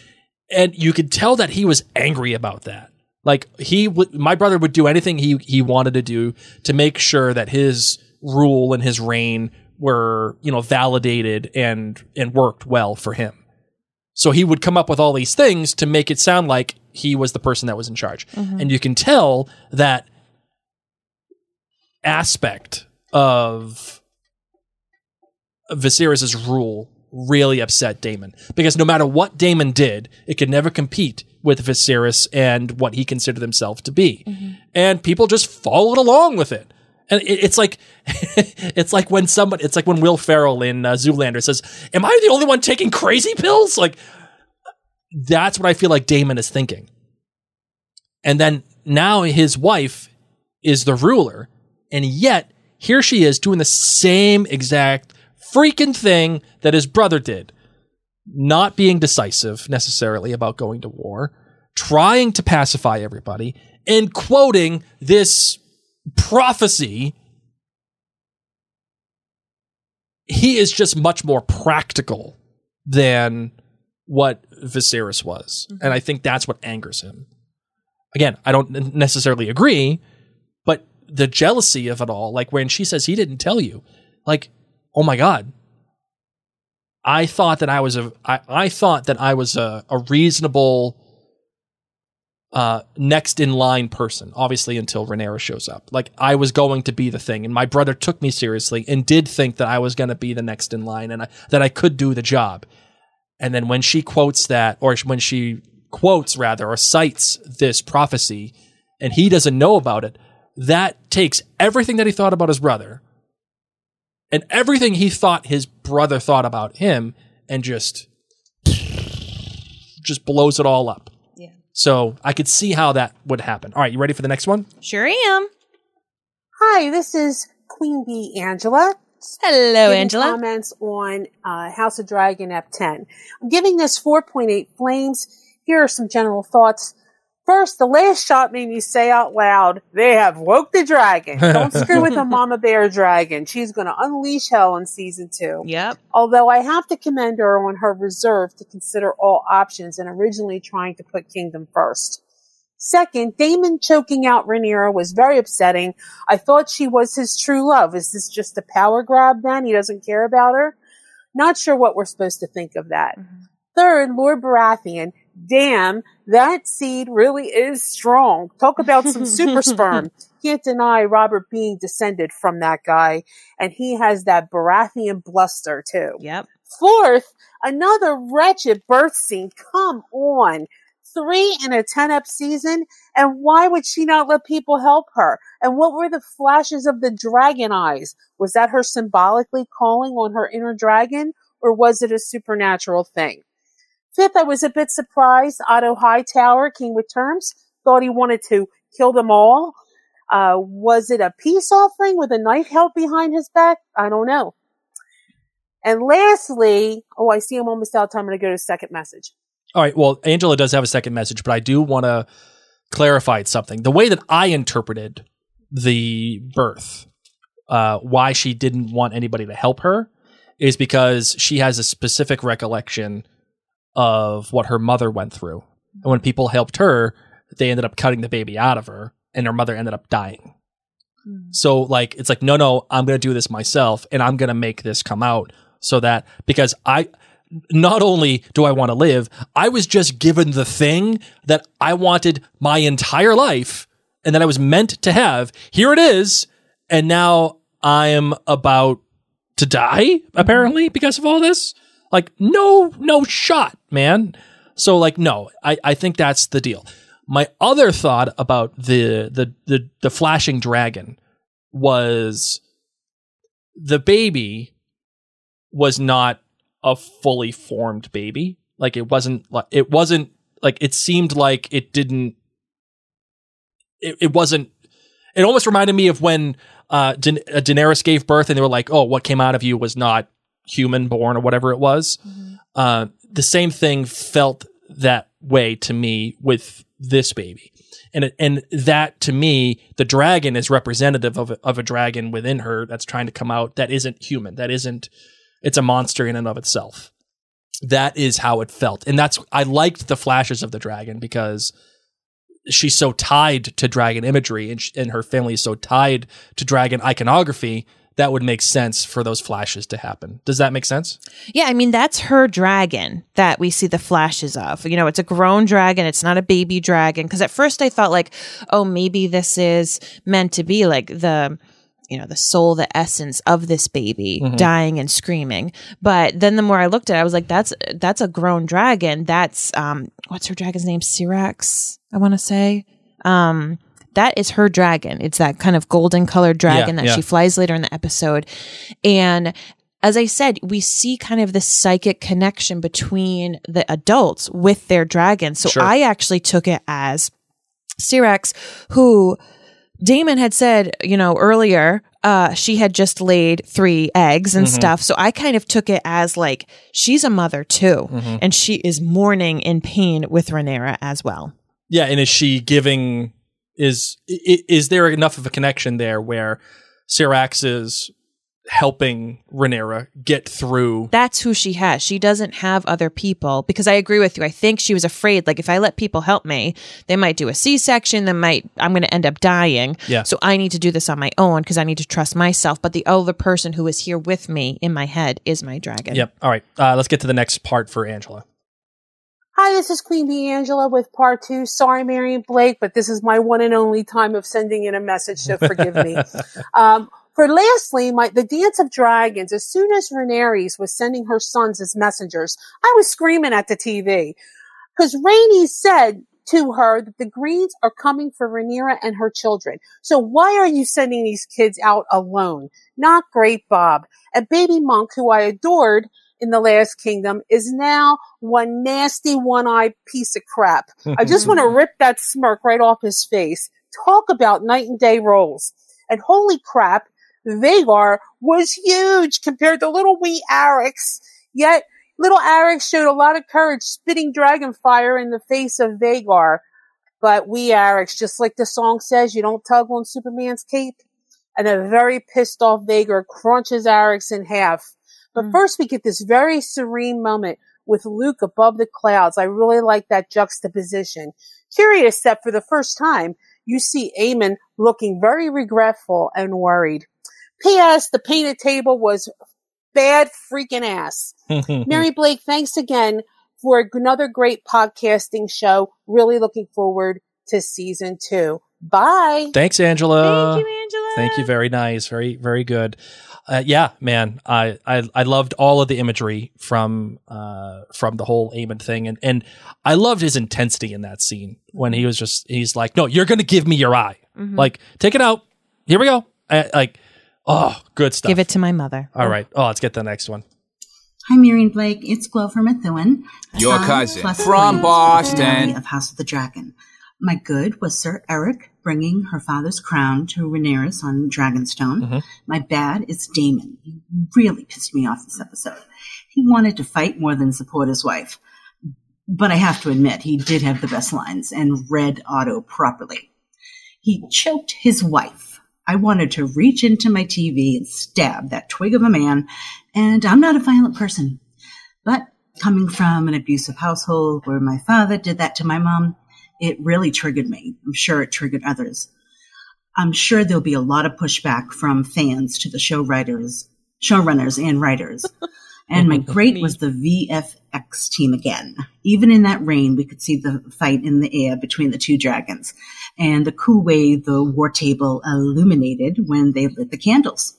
and you could tell that he was angry about that. Like he would, my brother would do anything he he wanted to do to make sure that his rule and his reign were you know validated and and worked well for him. So he would come up with all these things to make it sound like he was the person that was in charge. Mm-hmm. And you can tell that aspect of Viserys's rule really upset Daemon because no matter what Daemon did, it could never compete with Viserys and what he considered himself to be. And people just followed along with it. And it, it's like (laughs) it's like when somebody it's like when Will Ferrell in uh, Zoolander says, "Am I the only one taking crazy pills?" Like that's what I feel like Daemon is thinking. And then now his wife is the ruler, and yet here she is doing the same exact freaking thing that his brother did. Not being decisive necessarily about going to war, trying to pacify everybody, and quoting this prophecy. He is just much more practical than what Viserys was. Mm-hmm. And I think that's what angers him. Again, I don't necessarily agree, but the jealousy of it all, like when she says he didn't tell you, like, oh my God. I thought that I was a I, I thought that I was a, a reasonable uh next in line person, obviously until Rhaenyra shows up. Like I was going to be the thing, and my brother took me seriously and did think that I was gonna be the next in line and I, that I could do the job. And then when she quotes that, or when she quotes rather, or cites this prophecy, and he doesn't know about it, that takes everything that he thought about his brother and everything he thought his brother thought about him and just just blows it all up. Yeah. So I could see how that would happen. All right, you ready for the next one? Sure am. Hi, this is Queen Bee Angela. Hello, giving Angela. Comments on uh, House of Dragon F10. I'm giving this 4.8 flames. Here are some general thoughts. First, the last shot made me say out loud, they have woke the dragon. Don't (laughs) screw with the mama bear dragon. She's going to unleash hell in season two. Yep. Although I have to commend her on her reserve to consider all options and originally trying to put Kingdom first. Second, Daemon choking out Rhaenyra was very upsetting. I thought she was his true love. Is this just a power grab then? He doesn't care about her? Not sure what we're supposed to think of that. Mm-hmm. Third, Lord Baratheon. Damn, that seed really is strong. Talk about some super (laughs) sperm. Can't deny Robert being descended from that guy. And he has that Baratheon bluster too. Yep. Fourth, another wretched birth scene. Come on. Three in a 10 up season. And why would she not let people help her? And what were the flashes of the dragon eyes? Was that her symbolically calling on her inner dragon? Or was it a supernatural thing? Fifth, I was a bit surprised. Otto Hightower, King with Terms, thought he wanted to kill them all. Uh, was it a peace offering with a knife held behind his back? I don't know. And lastly, oh, I see I'm almost out of time. I'm going to go to second message. All right. Well, Angela does have a second message, but I do want to clarify something. The way that I interpreted the birth, uh, why she didn't want anybody to help her, is because she has a specific recollection of what her mother went through. And when people helped her, they ended up cutting the baby out of her, and her mother ended up dying. Hmm. So, like, it's like, no, no, I'm going to do this myself, and I'm going to make this come out so that because I not only do I want to live, I was just given the thing that I wanted my entire life and that I was meant to have. Here it is. And now I am about to die, apparently, because of all this. Like, no, no shot, man. So, like, no, I, I think that's the deal. My other thought about the the the, the flashing dragon was the baby was not a fully formed baby. Like it wasn't like it wasn't like it seemed like it didn't it, it wasn't it almost reminded me of when uh, da- uh, Daenerys gave birth and they were like, "Oh, what came out of you was not human born or whatever it was." Uh, the same thing felt that way to me with this baby, and and that to me, the dragon is representative of a, of a dragon within her that's trying to come out that isn't human, that isn't. It's a monster in and of itself. That is how it felt, and that's I liked the flashes of the dragon because she's so tied to dragon imagery and, sh- and her family is so tied to dragon iconography that would make sense for those flashes to happen does that make sense Yeah, I mean that's her dragon that we see the flashes of. You know, it's a grown dragon, it's not a baby dragon because at first I thought like, oh, maybe this is meant to be like the you know, the soul, the essence of this baby Mhm. dying and screaming. But then the more I looked at it, I was like, that's that's a grown dragon. That's um what's her dragon's name? Syrax, I want to say. Um that is her dragon. It's that kind of golden colored dragon Yeah, that yeah. she flies later in the episode. And as I said, we see kind of the psychic connection between the adults with their dragons. So Sure. I actually took it as Syrax, who Damon had said, you know, earlier, uh, she had just laid three eggs and Mhm. stuff. So I kind of took it as like she's a mother too, Mhm. and she is mourning in pain with Rhaenyra as well. yeah and is she giving is is there enough of a connection there where Syrax is helping Rhaenyra get through That's who she has. She doesn't have other people because I agree with you. I think she was afraid, like, if I let people help me, they might do a C section. They might, I'm going to end up dying. Yeah. So I need to do this on my own because I need to trust myself. But the other person who is here with me in my head is my dragon. yep all right uh, let's get to the next part for Angela Hi, this is Queen Bee Angela with part two. Sorry, Mary and Blake, but this is my one and only time of sending in a message, so forgive me. (laughs) Um, for lastly, my, the Dance of Dragons, as soon as Rhaenyra was sending her sons as messengers, I was screaming at the TV. Cause Rainey said to her that the Greens are coming for Rhaenyra and her children. So why are you sending these kids out alone? Not great, Bob. And baby Monk, who I adored, in the last kingdom is now one nasty one-eyed piece of crap. I just want to (laughs) rip that smirk right off his face. Talk about night and day roles. And holy crap, Vhagar was huge compared to little wee Arrax. Yet little Arrax showed a lot of courage spitting dragon fire in the face of Vhagar. But wee Arrax, just like the song says, you don't tug on Superman's cape. And a very pissed off Vhagar crunches Arrax in half. But mm. first we get this very serene moment with Luke above the clouds. I really like that juxtaposition. Curious that for the first time, you see Aemond looking very regretful and worried. P.S. The painted table was bad freaking ass. (laughs) Mary Blake, thanks again for another great podcasting show. Really looking forward to season two. Bye. Thanks, Angela. Thank you, Angela. Thank you. Very nice. Very, very good. Uh, yeah, man. I, I, I loved all of the imagery from, uh, from the whole Aemond thing. And, and I loved his intensity in that scene when he was just, he's like, no, you're going to give me your eye. Mhm. Like, take it out. Here we go. I, like, oh, good stuff. Give it to my mother. All right. Oh, let's get the next one. Hi, Mary and Blake. It's Glo from Methuen. Your Son cousin. From Boston. Of House of the Dragon. My good was Sir Eric bringing her father's crown to Rhaenyra on Dragonstone. Mm-hmm. My bad is Daemon. He really pissed me off this episode. He wanted to fight more than support his wife. But I have to admit, he did have the best lines and read Otto properly. He choked his wife. I wanted to reach into my TV and stab that twig of a man, and I'm not a violent person. But coming from an abusive household where my father did that to my mom, it really triggered me. I'm sure it triggered others. I'm sure there'll be a lot of pushback from fans to the show writers, showrunners and writers. (laughs) And my great was the VFX team again. Even in that rain, we could see the fight in the air between the two dragons and the cool way the war table illuminated when they lit the candles.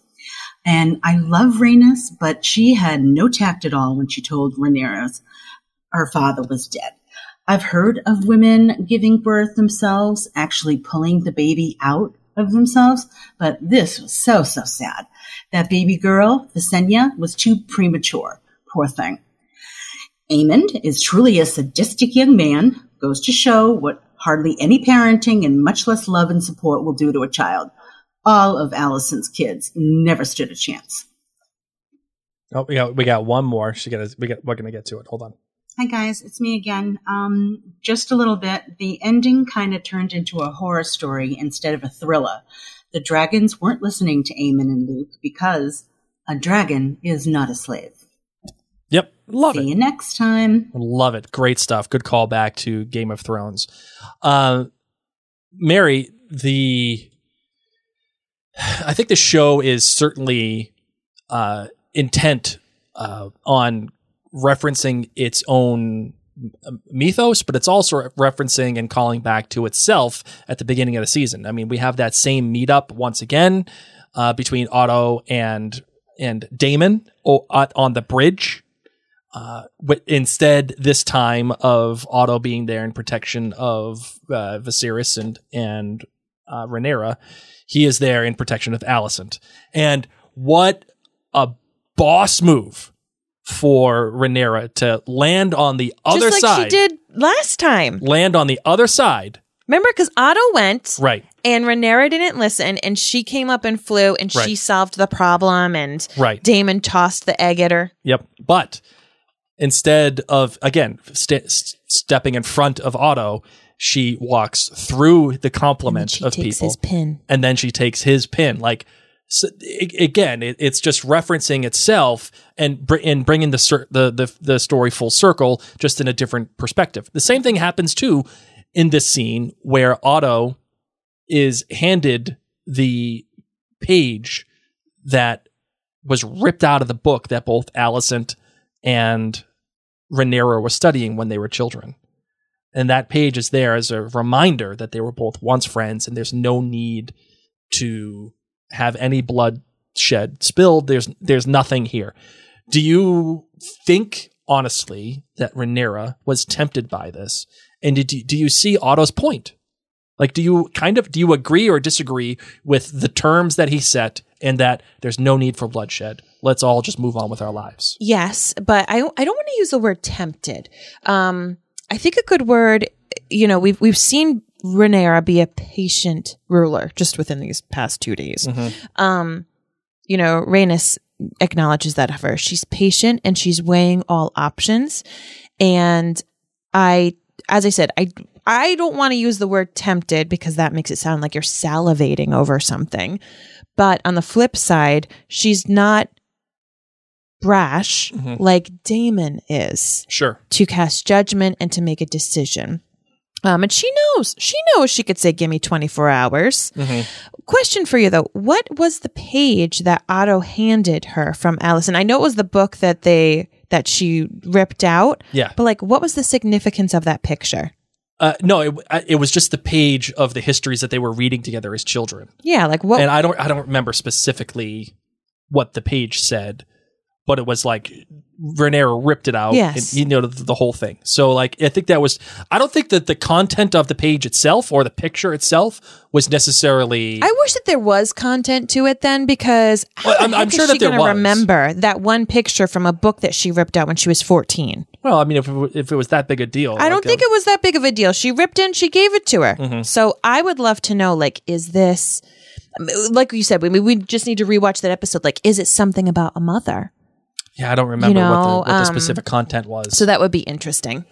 And I love Rhaenys, but she had no tact at all when she told Rhaenyra her father was dead. I've heard of women giving birth themselves, actually pulling the baby out of themselves, but this was so, so sad. That baby girl, Visenya, was too premature. Poor thing. Aemond is truly a sadistic young man, goes to show what hardly any parenting and much less love and support will do to a child. All of Alicent's kids never stood a chance. Oh, we got, we got one more. She got, we got, we're to get to it. Hold on. Hi guys, it's me again. Um, just a little bit. The ending kind of turned into a horror story instead of a thriller. The dragons weren't listening to Aemond and Luke because a dragon is not a slave. Yep. Love See it. See you next time. Love it. Great stuff. Good call back to Game of Thrones. Uh, Mary, the I think the show is certainly uh, intent uh, on referencing its own mythos, but it's also referencing and calling back to itself at the beginning of the season. I mean, we have that same meetup once again uh, between Otto and and Daemon on the bridge. Uh, instead, this time of Otto being there in protection of uh, Viserys and and uh, Rhaenyra, he is there in protection of Alicent. And what a boss move for Rhaenyra to land on the other Just like side. she did last time. Land on the other side. Remember, because Otto went Right. and Rhaenyra didn't listen, and she came up and flew, and she solved the problem, and Right. Daemon tossed the egg at her. Yep. But instead of again st- stepping in front of Otto, she walks through the complement of takes people, his pin. and then she takes his pin. Like so, again, it, it's just referencing itself and br- and bringing the, cir- the the the story full circle, just in a different perspective. The same thing happens too in this scene where Otto is handed the page that was ripped out of the book that both Alicent and Rhaenyra were studying when they were children. And that page is there as a reminder that they were both once friends and there's no need to have any blood shed spilled. There's there's nothing here. Do you think honestly that Rhaenyra was tempted by this? And did you, do you see Otto's point? Like, do you kind of do you agree or disagree with the terms that he set and that there's no need for bloodshed? Let's all just move on with our lives. Yes, but I I don't want to use the word tempted. Um, I think a good word, you know, we've we've seen Rhaenyra be a patient ruler just within these past two days. Um, you know, Rhaenys acknowledges that of her. She's patient and she's weighing all options. And I, as I said, I I don't want to use the word tempted because that makes it sound like you're salivating over something. But on the flip side, she's not brash Mhm. like Daemon is Sure. to cast judgment and to make a decision. Um, and she knows, she knows she could say, give me 24 hours. Question for you though. What was the page that Otto handed her from Alicent? I know it was the book that they, that she ripped out. Yeah. But like, what was the significance of that picture? Uh, no, it, it was just the page of the histories that they were reading together as children. Yeah. Like what? And I don't I don't remember specifically what the page said, but it was like Rhaenyra ripped it out. Yes. and, you know the, the whole thing. So like I think that was I don't think that the content of the page itself or the picture itself was necessarily. I wish that there was content to it then because Well, I'm- I'm sure that there was. remember that one picture from a book that she ripped out when she was 14. well, I mean, if it, if it was that big a deal, I don't think it was that big of a deal. She ripped in, she gave it to her. Mhm. So I would love to know, like, is this, like you said, we we just need to rewatch that episode. Like, is it something about a mother? Yeah, I don't remember know, what, the, what the um, specific content was. So that would be interesting.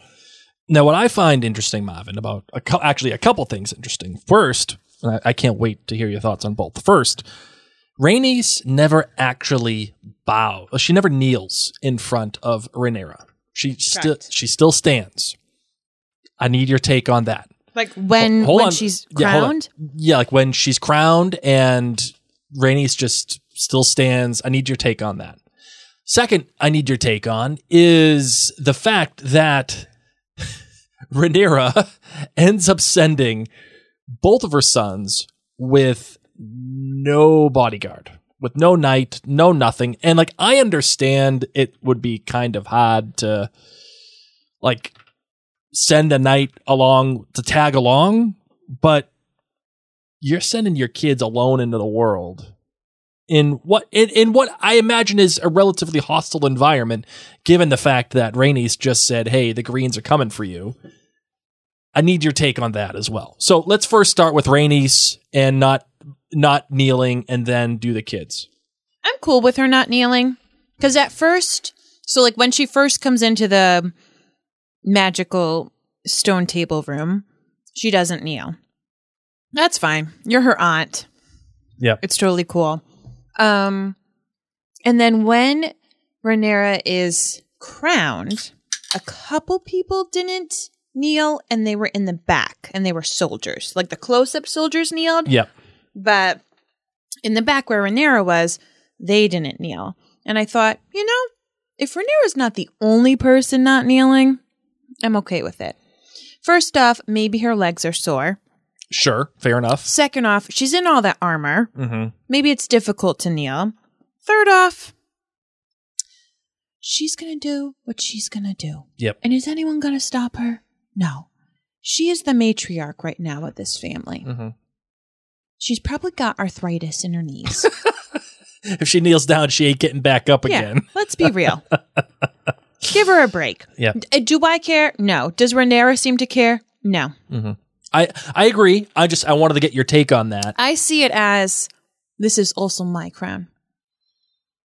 Now, what I find interesting, Marvin, about a cou- actually a couple things interesting. First, and I, I can't wait to hear your thoughts on both. First, Rhaenys never actually bow. She never kneels in front of Rhaenyra. She still she still stands. I need your take on that. Like when Hold when on. she's Yeah, crowned. Yeah, like when she's crowned and Rhaenys just still stands. I need your take on that. Second, I need your take on is the fact that (laughs) Rhaenyra (laughs) ends up sending both of her sons with no bodyguard, with no knight, no nothing. And like I understand it would be kind of hard to like send a knight along to tag along, but you're sending your kids alone into the world in what in, in what I imagine is a relatively hostile environment, given the fact that Rhaenys just said, "Hey, the Greens are coming for you." I need your take on that as well. So let's first start with Rhaenys and not not kneeling, and then do the kids. I'm cool with her not kneeling because at first, so like when she first comes into the magical stone table room, she doesn't kneel. That's fine. You're her aunt. Yeah. It's totally cool. Um, and then when Rhaenyra is crowned, a couple people didn't kneel, and they were in the back, and they were soldiers. Like the close-up soldiers kneeled, Yep. but in the back where Rhaenyra was, they didn't kneel. And I thought, you know, if Rhaenyra's not the only person not kneeling, I'm okay with it. First off, maybe her legs are sore. Sure. Fair enough. Second off, she's in all that armor. Mm-hmm. Maybe it's difficult to kneel. Third off, she's going to do what she's going to do. Yep. And is anyone going to stop her? No. She is the matriarch right now of this family. Mm-hmm. She's probably got arthritis in her knees. (laughs) If she kneels down, she ain't getting back up yeah, again. let's be real. (laughs) Give her a break. Yeah. D- Do I care? No. Does Rhaenyra seem to care? No. Mm-hmm. I I agree. I just I wanted to get your take on that. I see it as this is also my crown.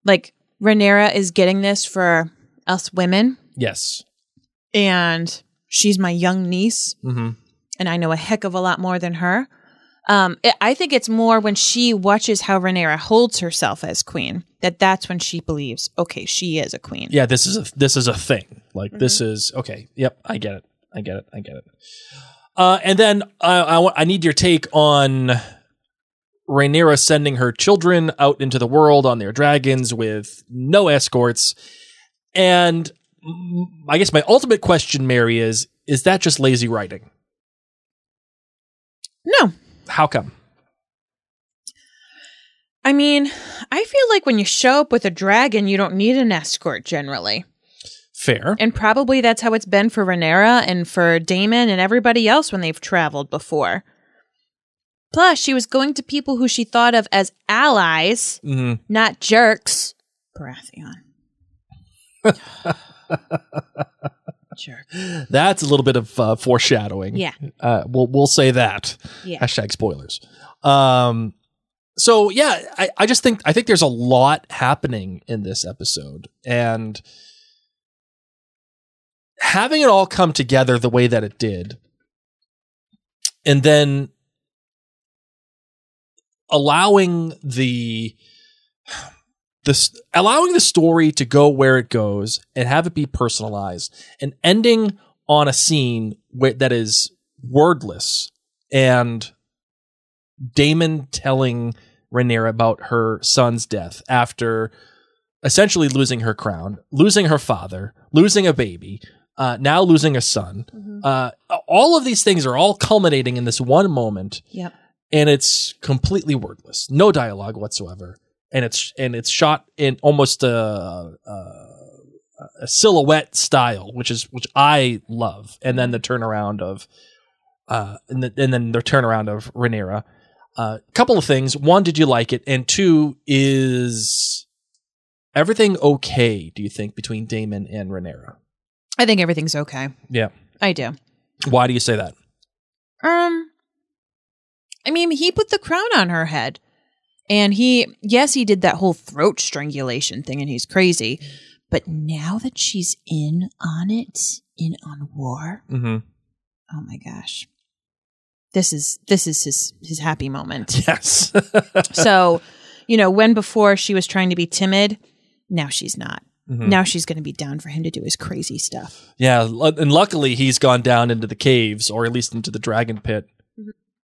Like Rhaenyra is getting this for us women, Yes. and she's my young niece, Mm-hmm. and I know a heck of a lot more than her. Um, I- I think it's more when she watches how Rhaenyra holds herself as queen that that's when she believes, okay, she is a queen. Yeah, this is a this is a thing. Like this Mm-hmm. is okay. Yep, I get it. I get it. I get it. Uh, and then uh, I I need your take on Rhaenyra sending her children out into the world on their dragons with no escorts. And I guess my ultimate question, Mary, is: Is that just lazy writing? No. How come? I mean, I feel like when you show up with a dragon, you don't need an escort generally. Fair. And probably that's how it's been for Rhaenyra and for Daemon and everybody else when they've traveled before. Plus, she was going to people who she thought of as allies, hmm not jerks. Baratheon. (laughs) Jerk. That's a little bit of uh, foreshadowing. Yeah. Uh, we'll we'll say that. Yeah. Hashtag spoilers. Um. So yeah, I, I just think I think there's a lot happening in this episode, and having it all come together the way that it did, and then allowing the this allowing the story to go where it goes and have it be personalized and ending on a scene that is wordless and Daemon telling Rhaenyra about her son's death after essentially losing her crown, losing her father, losing a baby, uh, now losing a son. Uh, all of these things are all culminating in this one moment Yep. and it's completely wordless, no dialogue whatsoever, and it's and it's shot in almost a, a, a silhouette style, which is which I love, and then the turnaround of, uh, and, the, and then the turnaround of Rhaenyra. A uh, couple of things: one, did you like it? And two, is everything okay? Do you think between Daemon and Rhaenyra? I think everything's okay. Yeah. I do. Why do you say that? Um, I mean, he put the crown on her head. And he, yes, he did that whole throat strangulation thing and he's crazy. But now that she's in on it, in on war, Mm-hmm. oh my gosh. This is this is his his happy moment. (laughs) Yes. so, you know, when before she was trying to be timid, now she's not. Mhm. Now she's going to be down for him to do his crazy stuff. Yeah, and luckily he's gone down into the caves, or at least into the dragon pit,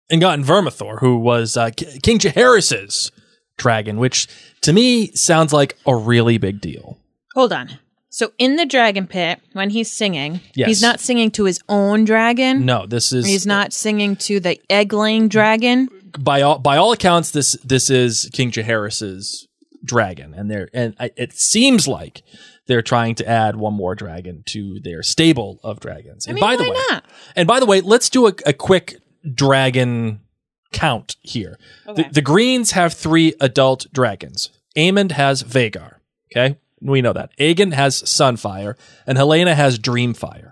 and gotten Vermithor, who was uh, K- King Jaehaerys's dragon, which to me sounds like a really big deal. Hold on. So in the dragon pit, when he's singing, Yes. he's not singing to his own dragon. No, this is He's not singing to the egg-laying dragon. by all by all accounts this this is King Jaehaerys's dragon, and they're and I, it seems like they're trying to add one more dragon to their stable of dragons. And mean, by the why way, not? and by the way, let's do a, a quick dragon count here. The, the Greens have three adult dragons. Aemond has Vhagar. Okay, we know that. Aegon has Sunfyre, and Helaena has Dreamfyre.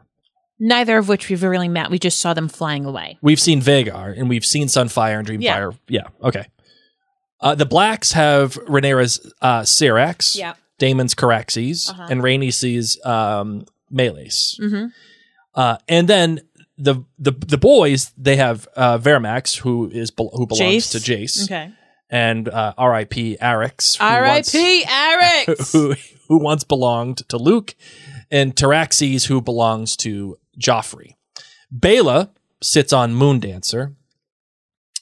Neither of which we've really met. We just saw them flying away. We've seen Vhagar and we've seen Sunfyre and Dreamfyre. Yeah. okay. Uh, the Blacks have Rhaenyra's uh, Syrax, Yeah. Daemon's Caraxes, Uh-huh. and Rhaenys' um, Meleys. Mm-hmm. Uh, and then the the the boys they have uh, Vermax, who is who belongs Jace. to Jace, Okay. and uh, R.I.P. Arrax, who R.I.P. once- Eric. who who once belonged to Luke, and Tyraxes, who belongs to Joffrey. Baela sits on Moondancer,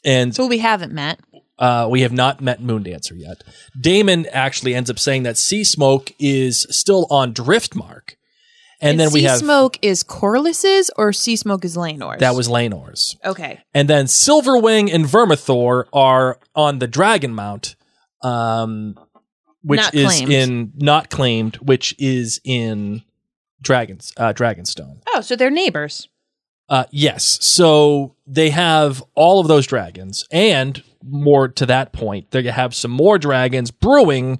and Who we haven't met. Uh, we have not met Moondancer yet. Daemon actually ends up saying that Seasmoke is still on Driftmark, and, then we have sea smoke is Corlys's or sea smoke is Laenor's. that was Laenor's. okay. And then Silverwing and Vermithor are on the Dragon Mount, um, which Not is claimed. in not claimed, which is in Dragons uh, Dragonstone. Oh, so they're neighbors. Uh, yes, so they have all of those dragons, and more to that point, they have some more dragons brewing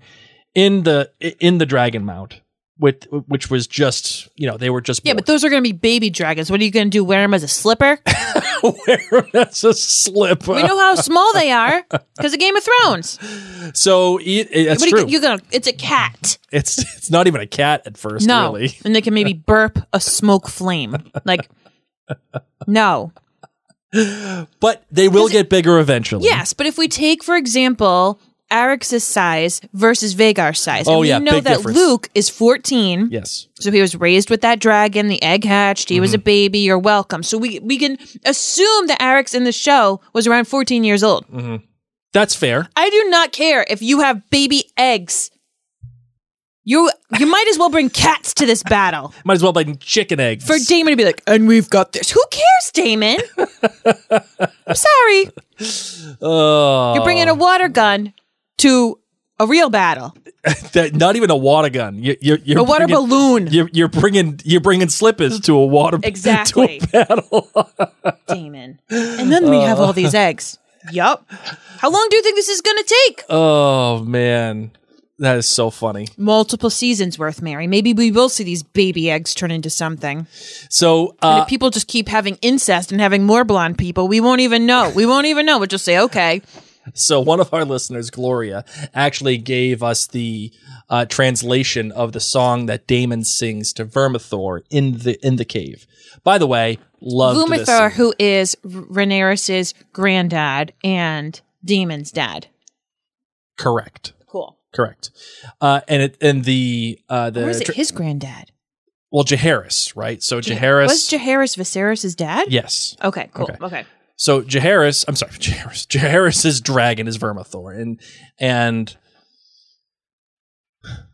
in the in the Dragon Mount, with which was just you know they were just Yeah, but those are going to be baby dragons. What are you going to do? Wear them as a slipper? (laughs) that's a slipper. we know how small they are because of Game of Thrones. So it, it- that's what are true. you, you're gonna? It's a cat. It's it's not even a cat at first, no, really. and they can maybe burp a smoke flame. Like, no. But they will get bigger eventually. Yes, but if we take, for example, Arrax's size versus Vhagar's size, Oh, and we yeah, know big that difference. Luke is 14. Yes. So he was raised with that dragon, the egg hatched, he Mm-hmm. was a baby, you're welcome. So we we can assume that Arix in the show was around 14 years old. hmm That's fair. I do not care if you have baby eggs. You you might as well bring cats to this battle. (laughs) Might as well bring chicken eggs. For Daemon to be like, and we've got this. Who cares, Daemon? I'm sorry. Oh, You're bringing a water gun to a real battle. (laughs) that, not even a water gun. You, you're, you're A water bringing- balloon. You're, you're bringing you're bringing slippers to a water Exactly. (laughs) to a battle. Daemon. And then we have all these oh. eggs. Yup. How long do you think this is going to take? Oh man, that is so funny. Multiple seasons worth, Mary. Maybe we will see these baby eggs turn into something. So and uh, if people just keep having incest and having more blonde people, we won't even know. We won't even know. We'll just say, okay. So one of our listeners, Gloria, actually gave us the uh, translation of the song that Daemon sings to Vermithor in the in the cave. By the way, loved this. Vermithor, who is Rhaenyra's granddad and Daemon's dad. Correct. Correct. Uh, and it and the uh, the or is it tr- his granddad? well Jaehaerys, right? So Jaehaerys. Was Jaehaerys Viserys' dad? yes. Okay, cool. Okay. Okay. So Jaehaerys, I'm sorry, (laughs) Jaehaerys. Jaehaerys's dragon is Vermithor, and and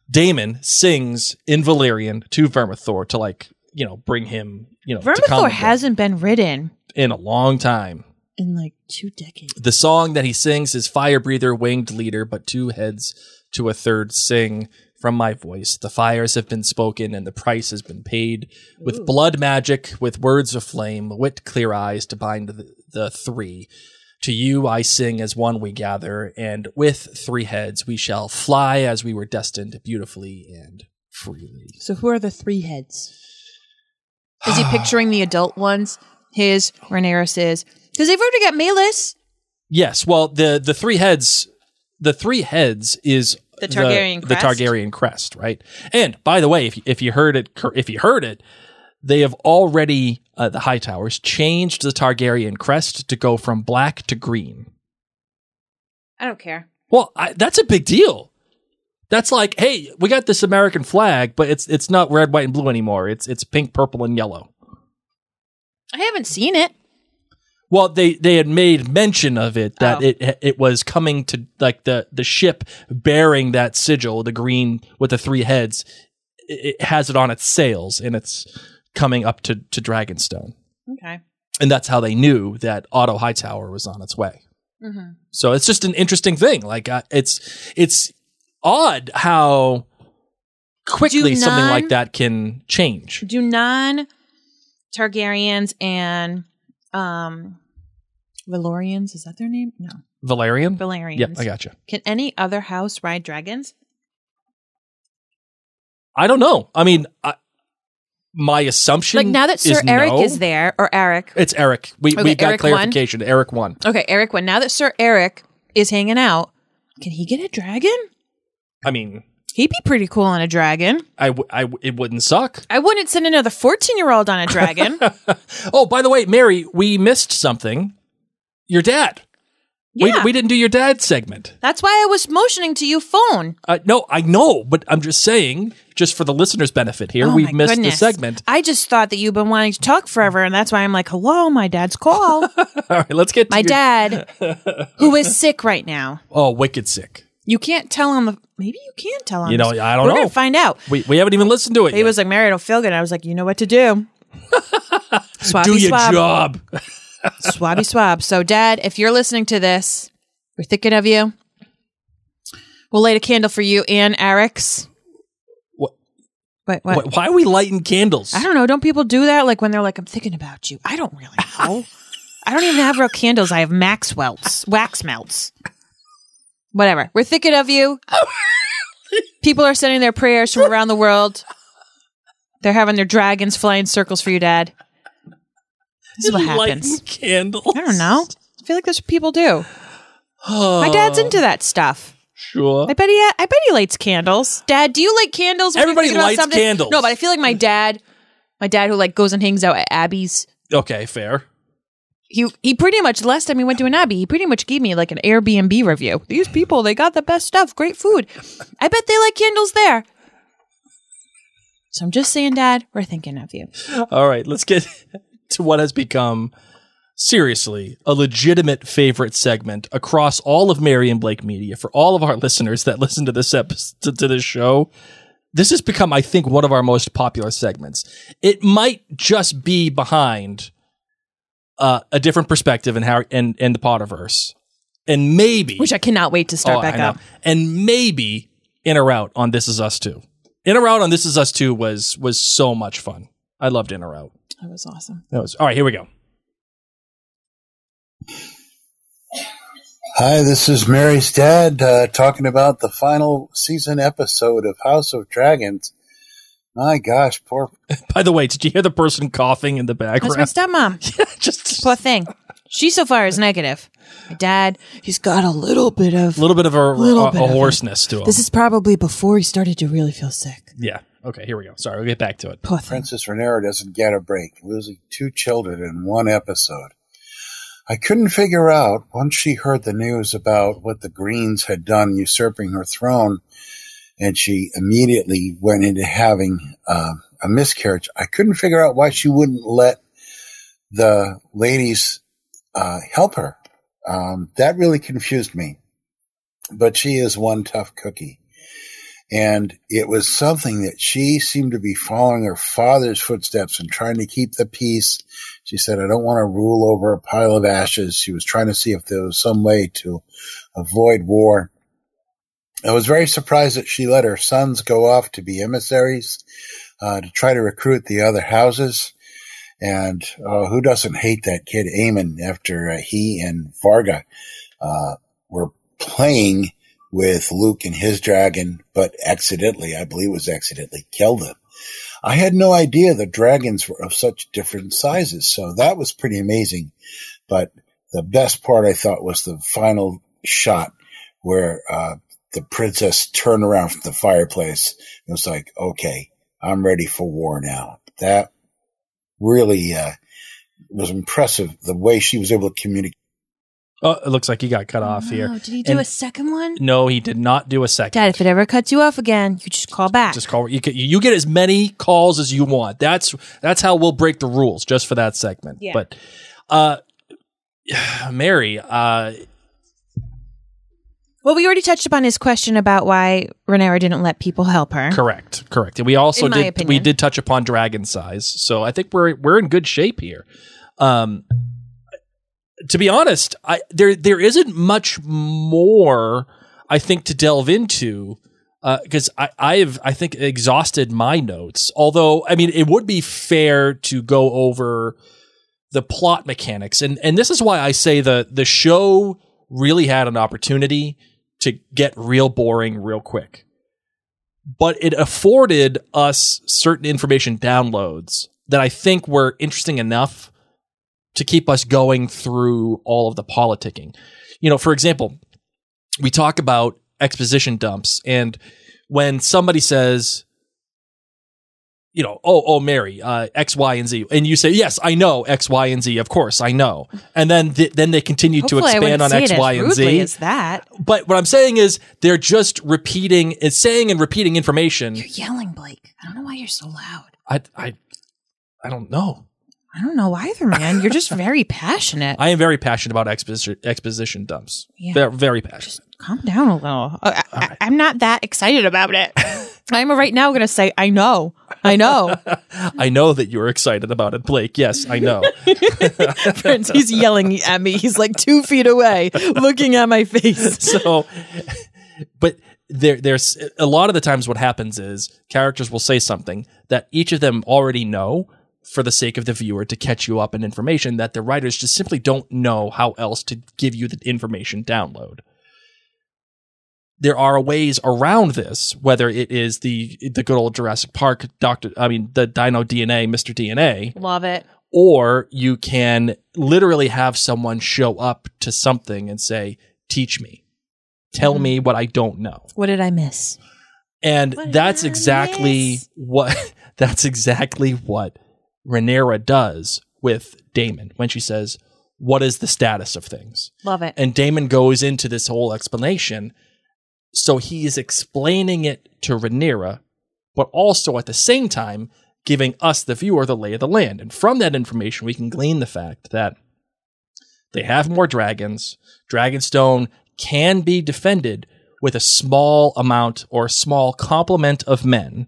Daemon sings in Valyrian to Vermithor to like you know bring him you know Vermithor hasn't been ridden in a long time. in like two decades. The song that he sings is Fire Breather, Winged Leader, but two heads to a third sing from my voice. The fires have been spoken and the price has been paid. With blood magic, with words of flame, wit clear eyes to bind the, the three. To you I sing as one we gather, and with three heads we shall fly as we were destined beautifully and freely. So who are the three heads? Is he picturing the adult ones? His, Rhaenyra's, because they've already got Malus. Yes, well, the the three heads, the three heads is The Targaryen the, crest? Targaryen crest, right? And by the way, if if you heard it, if you heard it, they have already uh, the Hightowers changed the Targaryen crest to go from black to green. I don't care. Well, I, that's a big deal. That's like, hey, we got this American flag, but it's it's not red, white, and blue anymore. It's it's pink, purple, and yellow. I haven't seen it. Well, they they had made mention of it that Oh. it it was coming to like the the ship bearing that sigil, the green with the three heads. It, it has it on its sails and it's coming up to to Dragonstone, Okay. and that's how they knew that Otto Hightower was on its way. Mm-hmm. So it's just an interesting thing. Like uh, it's it's odd how quickly Do something like that can change. Do non Targaryens and um Valorians, is that their name? No. Valerian. Valerians. Yep, I got you. Can any other house ride dragons? I don't know. I mean, I, my assumption, Like now that Sir Eric no. is there, or Eric. It's Eric. We Okay, we got Eric won. clarification. Eric won. Okay, Eric won. Now that Sir Eric is hanging out, can he get a dragon? I mean, He'd be pretty cool on a dragon. I, w- I w- it wouldn't suck. I wouldn't send another 14 year old on a dragon. (laughs) Oh, by the way, Mary, we missed something. Your dad. We, Yeah. we didn't do your dad segment. That's why I was motioning to you phone. Uh, no, I know, but I'm just saying, just for the listeners' benefit here, Oh we've my missed goodness. the segment. I just thought that you've been wanting to talk forever, and that's why I'm like, hello, my dad's call. (laughs) All right, let's get to my your- dad, (laughs) who is sick right now. Oh, wicked sick. You can't tell him. The. Maybe you can tell him. You know, I don't We're know. gonna find out. We, we haven't even listened to it. He yet. was like, Mary, I don't feel good. I was like, you know what to do. (laughs) Swabby do your swab. job. (laughs) Swabby swab. So, Dad, if you're listening to this, we're thinking of you. We'll light a candle for you and Eric's. What? Wait, what? Why, why are we lighting candles? I don't know. Don't people do that? Like when they're like, I'm thinking about you. I don't really know. (laughs) I don't even have real candles. I have Maxwell's wax melts. Whatever. We're thinking of you. (laughs) People are sending their prayers from around the world. They're having their dragons flying circles for you, Dad. This is what happens. candles. I don't know. I feel like that's what people do. My dad's (sighs) into that stuff. Sure. I bet he. I bet he lights candles. Dad, do you light candles? when Everybody about lights something? candles. No, but I feel like my dad, my dad who like goes and hangs out at Abby's. Okay, fair. He he pretty much last time he went to an Abbey, he pretty much gave me like an Airbnb review. These people, they got the best stuff, great food. I bet they like candles there. So I'm just saying, Dad, we're thinking of you. All right, let's get (laughs) to what has become seriously a legitimate favorite segment across all of Mary and Blake Media for all of our listeners that listen to this episode to, to this show. This has become, I think, one of our most popular segments. It might just be behind uh, a different perspective in Harry and, and the Potterverse, and maybe Which I cannot wait to start Oh, back up. And maybe in or out on This Is Us Too. In or out on This Is Us Too was was so much fun. I loved in or out. That was awesome. That was all right. Here we go. Hi, this is Mary's dad uh, talking about the final season episode of House of Dragons. My gosh, poor. (laughs) By the way, did you hear the person coughing in the That's background? my stepmom. (laughs) yeah, just poor thing. She so far is negative. My dad, he's got a little bit of a little bit of a, Little a, bit a of it. hoarseness to him. This is probably before he started to really feel sick. yeah. Okay, here we go. Sorry, we'll get back to it. Poor thing. Princess Rhaenyra doesn't get a break, losing two children in one episode. I couldn't figure out, once she heard the news about what the Greens had done usurping her throne, and she immediately went into having uh, a miscarriage, I couldn't figure out why she wouldn't let the ladies uh, help her. Um, that really confused me. But she is one tough cookie. And it was something that she seemed to be following her father's footsteps and trying to keep the peace. She said, I don't want to rule over a pile of ashes. She was trying to see if there was some way to avoid war. I was very surprised that she let her sons go off to be emissaries, uh, to try to recruit the other houses. And uh, who doesn't hate that kid Aemond after uh, he and Vhagar uh, were playing with Luke and his dragon, but accidentally, I believe it was accidentally, killed him. I had no idea the dragons were of such different sizes, so that was pretty amazing. But the best part I thought was the final shot where uh, the princess turned around from the fireplace. It was like, okay, I'm ready for war now. That really uh, was impressive. The way she was able to communicate. Oh, it looks like he got cut off here. Oh, did he do And a second one? No, he did not do a second. Dad, if it ever cuts you off again, you just call back. Just call. You get, you get as many calls as you want. That's that's how we'll break the rules just for that segment. Yeah. But, uh, (sighs) Mary, uh, well, we already touched upon his question about why Rhaenyra didn't let people help her. correct, correct. And we also In my did we did touch upon dragon size, so I think we're we're in good shape here. Um, to be honest, I there there isn't much more I think to delve into because I I've I think exhausted my notes. Although I mean, it would be fair to go over the plot mechanics, and and this is why I say the the show really had an opportunity to get real boring real quick. But it afforded us certain information downloads that I think were interesting enough to keep us going through all of the politicking. You know, for example, we talk about exposition dumps and when somebody says you know oh oh mary uh, x y and z and you say yes i know x y and z of course i know and then th- then they continue to Hopefully expand on x y and z as that. but what i'm saying is they're just repeating it's saying and repeating information You're yelling, Blake. I don't know why you're so loud. i i i don't know I don't know either, man. You're just very passionate. (laughs) i am very passionate about exposition exposition dumps Yeah. very, very passionate Calm down a little. Oh, I, I, I'm not that excited about it. (laughs) I'm right now going to say, I know. I know. (laughs) I know that you're excited about it, Blake. Yes, I know. Prince, he's yelling at me. He's like two feet away, looking at my face. so, but there, there's a lot of the times what happens is characters will say something that each of them already know for the sake of the viewer to catch you up in information that the writers just simply don't know how else to give you the information download. There are ways around this, whether it is the the good old Jurassic Park Doctor, I mean the Dino DNA, Mr. DNA, Love it. or you can literally have someone show up to something and say, "Teach me, tell Mm-hmm. me what I don't know." What did I miss? And (laughs) that's exactly what that's exactly what Rhaenyra does with Daemon when she says, "What is the status of things?" Love it. And Daemon goes into this whole explanation. So he is explaining it to Rhaenyra, but also at the same time giving us, the viewer, the lay of the land. And from that information, we can glean the fact that they have more dragons. Dragonstone can be defended with a small amount or a small complement of men.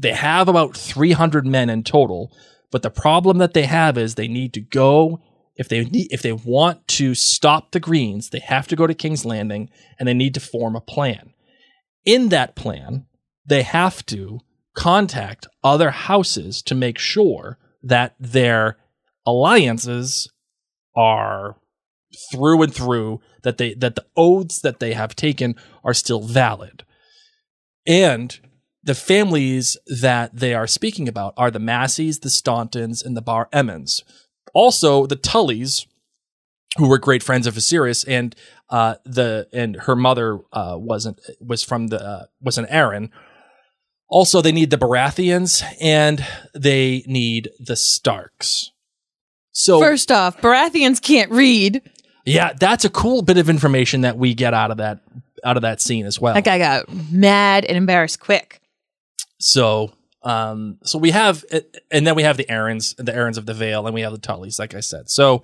They have about 300 men in total, but the problem that they have is they need to go if they need, if they want to stop the Greens, they have to go to King's Landing and they need to form a plan. In that plan, they have to contact other houses to make sure that their alliances are through and through that they that the oaths that they have taken are still valid. And the families that they are speaking about are the Masseys, the Stauntons, and the Bar Emmons. Also, the Tullys, who were great friends of Viserys, and uh, the and her mother uh, wasn't was from the uh, was an Arryn. Also, they need the Baratheons and they need the Starks. So First off, Baratheons can't read. yeah, that's a cool bit of information that we get out of that out of that scene as well. That guy got mad and embarrassed quick. So, um, so we have, and then we have the Arryns, the Arryns of the Vale, and we have the Tullys, like I said. So,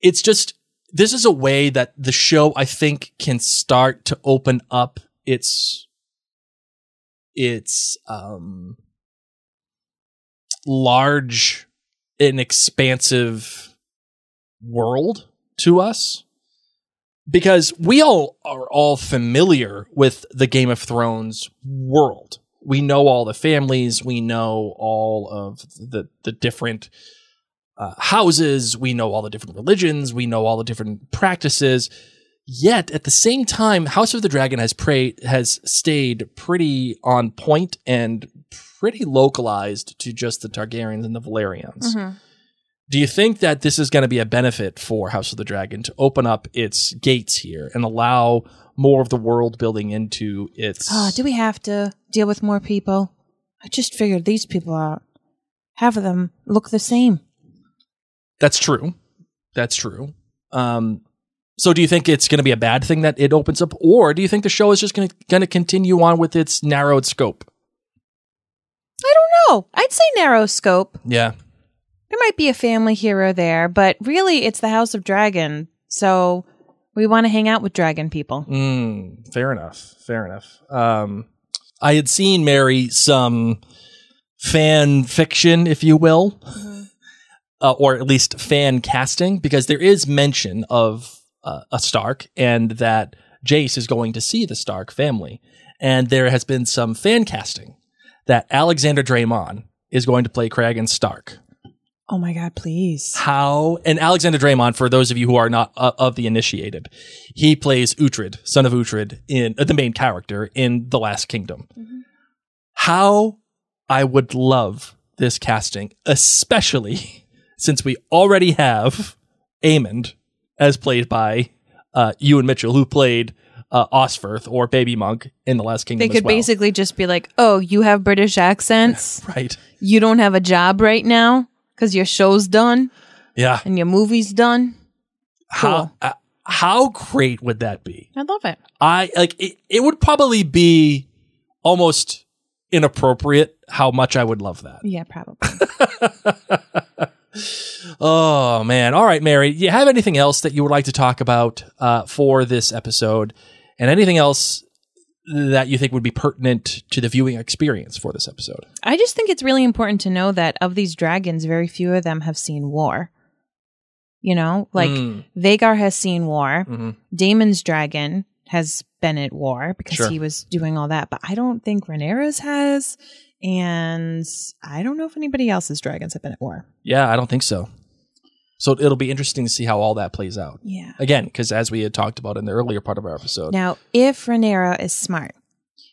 it's just this is a way that the show I think can start to open up its its um large and expansive world to us because we all are all familiar with the Game of Thrones world. We know all the families, we know all of the the different uh, houses, we know all the different religions, we know all the different practices. Yet at the same time, House of the Dragon has prayed has stayed pretty on point and pretty localized to just the Targaryens and the Velaryons. Mhm. Do you think that this is going to be a benefit for House of the Dragon to open up its gates here and allow more of the world building into its? Oh, do we have to deal with more people? I just figured these people out. Half of them look the same. That's true. That's true. Um, so do you think it's going to be a bad thing that it opens up, or do you think the show is just going to continue on with its narrowed scope? I don't know. I'd say narrow scope. Yeah. There might be a family here or there, but really it's the House of Dragon. So we want to hang out with dragon people. Mm, fair enough. Fair enough. Um, I had seen Mary some fan fiction, if you will, uh, or at least fan casting, because there is mention of uh, a Stark and that Jace is going to see the Stark family. And there has been some fan casting that Alexander Dreymon is going to play Cregan Stark. Oh my God, please. How and Alexander Dreymon, for those of you who are not uh, of the initiated, he plays Uhtred, son of Uhtred, in uh, the main character in The Last Kingdom. How I would love this casting, especially (laughs) since we already have Aemond as played by uh, Ewan Mitchell, who played uh, Osferth or Baby Monk in The Last Kingdom. They could as well. basically just be like, oh, you have British accents. (laughs) right. You don't have a job right now because your show's done Yeah. and your movie's done. How uh, how great would that be? I love it. I like it, it would probably be almost inappropriate how much I would love that. Yeah, probably. (laughs) Oh man. All right, Mary, you have anything else that you would like to talk about uh, for this episode and anything else that you think would be pertinent to the viewing experience for this episode? I just think it's really important to know that of these dragons, very few of them have seen war. You know, like Mm. Vhagar has seen war. Mhm. Daemon's dragon has been at war because Sure. he was doing all that, but I don't think Rhaenyra's has, and I don't know if anybody else's dragons have been at war. Yeah, I don't think so. So it'll be interesting to see how all that plays out. Yeah. Again, because as we had talked about in the earlier part of our episode, Now, if Rhaenyra is smart,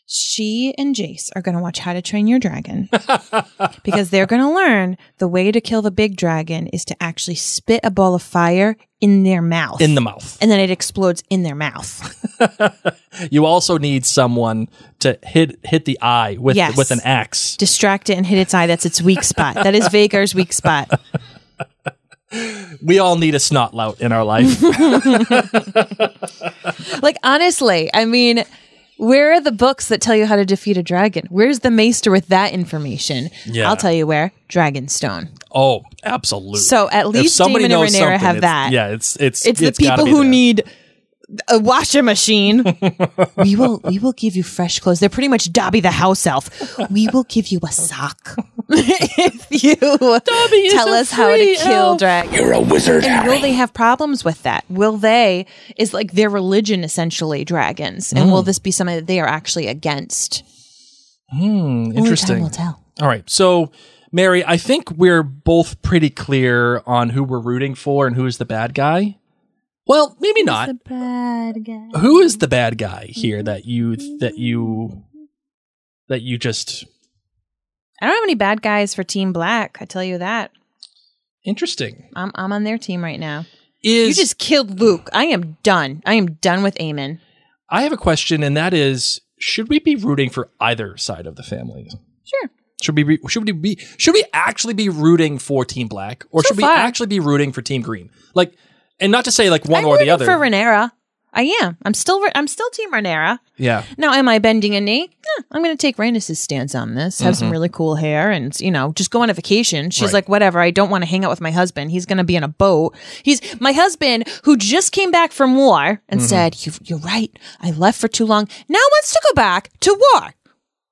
she and Jace are going to watch How to Train Your Dragon (laughs) because they're going to learn the way to kill the big dragon is to actually spit a ball of fire in their mouth. in the mouth. and then it explodes in their mouth. (laughs) You also need someone to hit hit the eye with Yes. with an axe. Distract it and hit its eye. That's its weak spot. That is Vhagar's weak spot. (laughs) We all need a Snotlout in our life. (laughs) Like, honestly, I mean, where are the books that tell you how to defeat a dragon? Where's the maester with that information? Yeah. I'll tell you where Dragonstone. oh, absolutely. So at If least somebody Daemon and knows Rhaenyra something, have that. Yeah, it's it's It's, it's the people who there. need a washing machine. we will we will give you fresh clothes. They're pretty much Dobby the house elf. We will give you a sock (laughs) if you tell us how to kill dragons. You're a wizard, And will they have problems with that? Will they is like their religion essentially dragons? And will Mm. this be something that they are actually against? Hmm, Only time will tell. All right. So, Mary, I think we're both pretty clear on who we're rooting for and who is the bad guy. Well, maybe not. The bad guy. Who is the bad guy here that you that you that you just I don't have any bad guys for Team Black. I tell you that. interesting? I'm I'm on their team right now. Is you just killed Luke. I am done. I am done with Aemond. I have a question, and that is: Should we be rooting for either side of the family? Sure. Should we be, should we be should we actually be rooting for Team Black, or So should we actually be rooting for Team Green? Like, and not to say like one I'm or the other. for Rhaenyra. I am. I'm still. I'm still Team Rhaenyra. yeah, Now, am I bending a knee? Eh, I'm going to take Rhaenys' stance on this. Have some Mhm. really cool hair, and you know, just go on a vacation. She's Right. like, whatever. I don't want to hang out with my husband. He's going to be in a boat. He's my husband who just came back from war and Mhm. said, you, "You're right. I left for too long. Now wants to go back to war."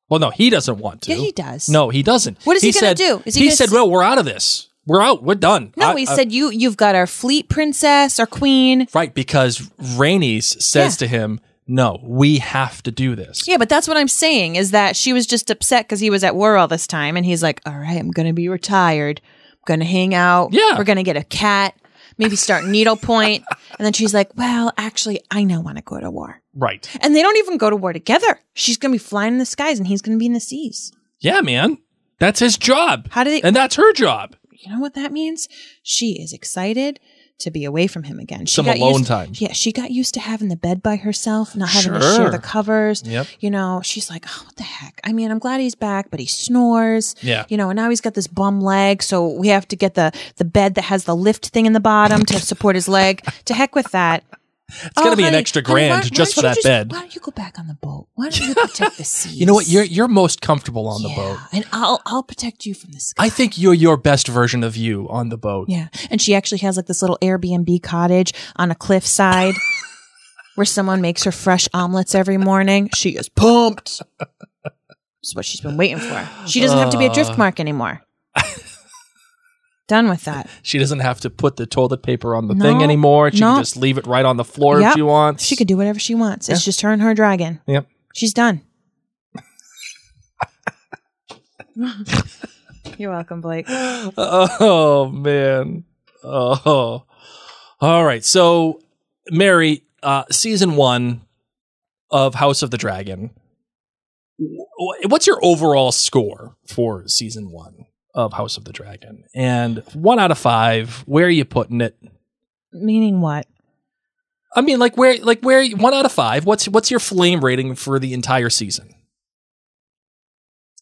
Well, no, he doesn't want to. Yeah, he does. No, he doesn't. What is he gonna do? Is he he said, s- "Well, we're out of this. We're out. We're done." No, I- he I- uh, said, "You you've got our fleet princess, our queen." right because Rhaenys says to him, "No, we have to do this." Yeah, but that's what I'm saying is that she was just upset because he was at war all this time, and he's like, "All right, I'm going to be retired. I'm going to hang out. Yeah. we're going to get a cat, maybe start needlepoint." (laughs) and then she's like, "Well, actually, I now want to go to war." Right. And they don't even go to war together. She's going to be flying in the skies, and he's going to be in the seas. Yeah, man, that's his job. How did they? And that's her job. You know what that means? She is excited to be away from him again. She Some got alone used- time. Yeah, she got used to having the bed by herself, not having to share the covers. Yep. You know, she's like, oh, what the heck? I mean, I'm glad he's back, but he snores. Yeah. You know, and now he's got this bum leg, so we have to get the the bed that has the lift thing in the bottom to support his leg. To heck with that. It's gonna be an honey, extra honey, why- grand why just for that bed. Why don't you go back on the boat? Why don't you protect the (laughs) seas? You know what? You're you're most comfortable on the boat. and I'll I'll protect you from the sky. I think you're your best version of you on the boat. Yeah. And she actually has like this little Airbnb cottage on a cliffside (laughs) where someone makes her fresh omelets every morning. She is pumped. (laughs) That's what she's been waiting for. She doesn't have to be a drift Uh. mark anymore. Done with that. She doesn't have to put the toilet paper on the No, thing anymore. She no. can just leave it right on the floor if she wants. She could do whatever she wants. It's Yeah. just her and her dragon. Yep. She's done. You're welcome, Blake. Oh man. Oh. All right. So, Mary, uh, season one of House of the Dragon. What's your overall score for season one of House of the Dragon? And one out of five, where are you putting it? Meaning what? I mean, like where, like where, one out of five. What's what's your flame rating for the entire season?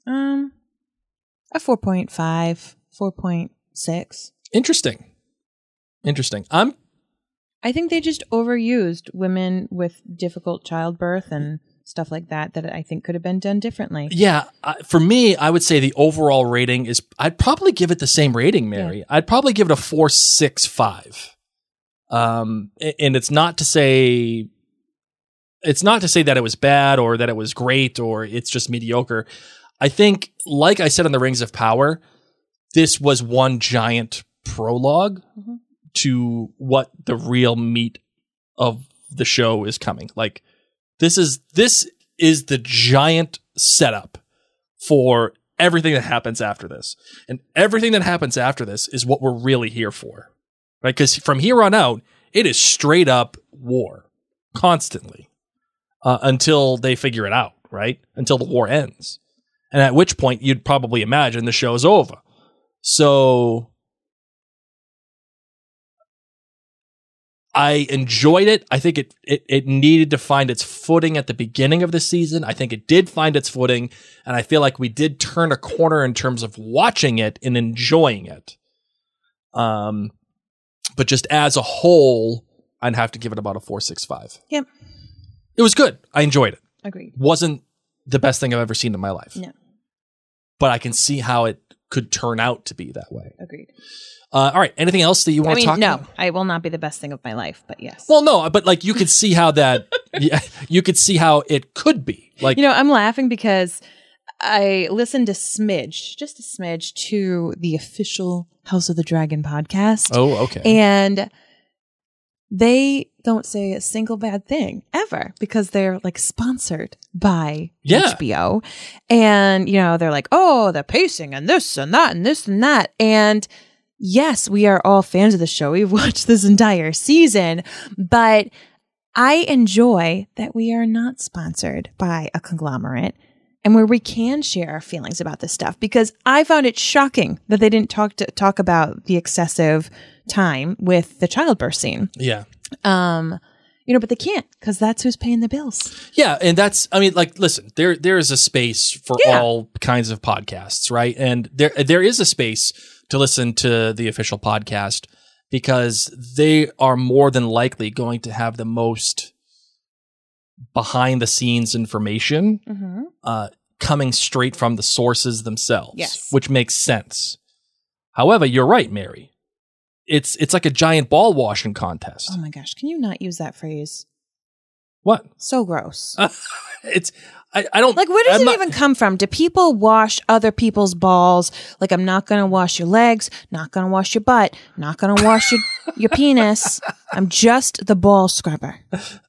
Um, a 4.5, 4.6. Interesting. Interesting. I'm I think they just overused women with difficult childbirth and stuff like that that I think could have been done differently. Yeah, uh, for me, I would say the overall rating is. I'd probably give it the same rating, Mary. I'd probably give it a four six five. Um, and it's not to say, it's not to say that it was bad or that it was great or it's just mediocre. I think, like I said on the Rings of Power, this was one giant prologue to what the real meat of the show is coming. Like this is this is the giant setup for everything that happens after this. And everything that happens after this is what we're really here for. Right? Cuz from here on out, it is straight up war constantly. Uh, until they figure it out, right? Until the war ends. And at which point you'd probably imagine the show's over. So I enjoyed it. I think it, it it needed to find its footing at the beginning of the season. I think it did find its footing, and I feel like we did turn a corner in terms of watching it and enjoying it. Um, but just as a whole, I'd have to give it about a four six five. Yep. It was good. I enjoyed it. Agreed. Wasn't the best thing I've ever seen in my life, No. but I can see how it could turn out to be that way. Agreed. Uh, all right. Anything else that you I want to mean, talk no, about? I will not be the best thing of my life, but yes. Well, no, but like you could see how that, (laughs) yeah, you could see how it could be. Like, you know, I'm laughing because I listened to smidge, just a smidge, to the official House of the Dragon podcast. Oh, okay. And they don't say a single bad thing ever because they're like sponsored by Yeah. HBO. And, you know, they're like, oh, the pacing and this and that and this and that. And yes, we are all fans of the show. We've (laughs) watched this entire season, but I enjoy that we are not sponsored by a conglomerate and where we can share our feelings about this stuff because I found it shocking that they didn't talk to talk about the excessive time with the childbirth scene. Yeah. Um, you know, but they can't because that's who's paying the bills. Yeah, and that's I mean, like, listen, there there is a space for Yeah. all kinds of podcasts, right? And there there is a space to listen to the official podcast because they are more than likely going to have the most behind the scenes information Mm-hmm. uh, coming straight from the sources themselves, Yes. which makes sense. However, you're right, Mary. It's it's like a giant ball washing contest. Oh my gosh, can you not use that phrase? What? So gross. (laughs) it's I, I don't like where does I'm it not- even come from? Do people wash other people's balls? Like I'm not gonna wash your legs, not gonna wash your butt, not gonna wash your your penis. I'm just the ball scrubber.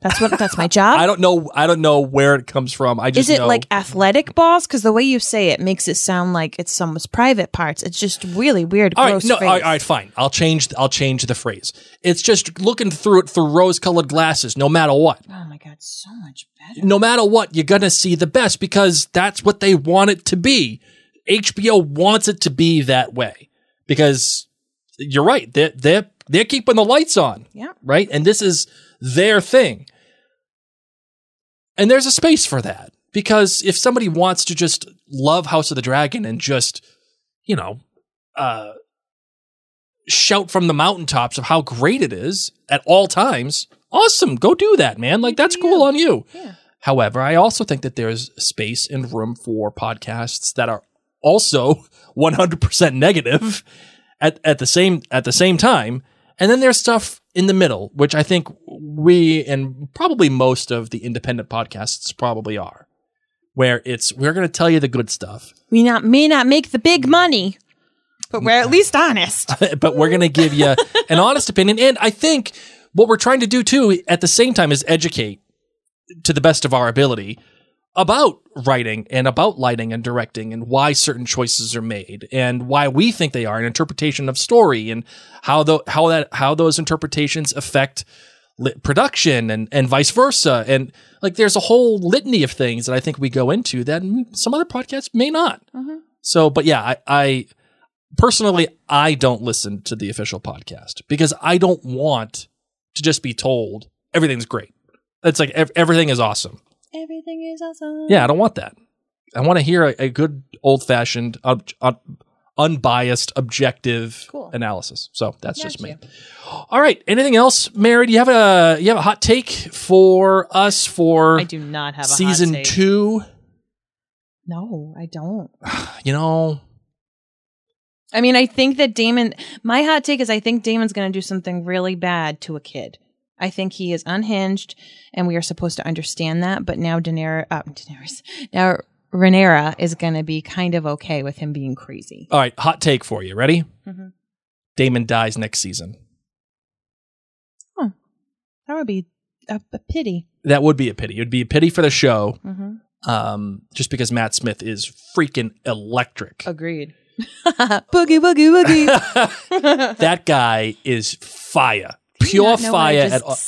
That's what that's my job. I don't know. I don't know where it comes from. I just Is it know, like athletic balls? Because the way you say it makes it sound like it's someone's private parts. It's just really weird, All right, gross no, all phrase. right, all right, fine. I'll change. I'll change the phrase. It's just looking through it through rose-colored glasses. No matter what, Oh my god, so much better. no matter what, you're gonna see the best because that's what they want it to be. HBO wants it to be that way because you're right. They're they're they're keeping the lights on. Yeah. Right, and this is their thing. And there's a space for that because if somebody wants to just love House of the Dragon and just, you know, uh, shout from the mountaintops of how great it is at all times, awesome. Go do that, man. Like that's cool on you. However, I also think that there's space and room for podcasts that are also (laughs) 100% negative at, at the same at the same time. And then there's stuff in the middle, which I think we and probably most of the independent podcasts probably are, where it's we're going to tell you the good stuff, We not may not make the big money, but we're at least honest. (laughs) but we're going to give you an (laughs) honest opinion. And I think what we're trying to do too, at the same time, is educate to the best of our ability about writing and about lighting and directing and why certain choices are made and why we think they are an interpretation of story and how the how that how those interpretations affect li- production and and vice versa and like there's a whole litany of things that I think we go into that some other podcasts may not. Mm-hmm. So, but yeah, I, I personally I don't listen to the official podcast because I don't want to just be told everything's great. It's like ev- everything is awesome. Everything is awesome. Yeah, I don't want that. I want to hear a, a good old fashioned, ob- ob- unbiased, objective analysis. So that's just me. All right. Anything else, Mary? Do you have a you have a hot take for us for I do not have a hot season take. two? No, I don't. (sighs) You know, I mean, I think that Daemon, my hot take is I think Daemon's going to do something really bad to a kid. I think he is unhinged and we are supposed to understand that. But now Daenerys, uh, Daenerys, now Rhaenyra is going to be kind of okay with him being crazy. all right. Hot take for you. Ready? Mhm. Daemon dies next season. Oh, that would be a, a pity. That would be a pity. It would be a pity for the show. Mhm. Um, just because Matt Smith is freaking electric. Agreed. (laughs) boogie, boogie, boogie. (laughs) that guy is fire. Pure not know what I fire just at all.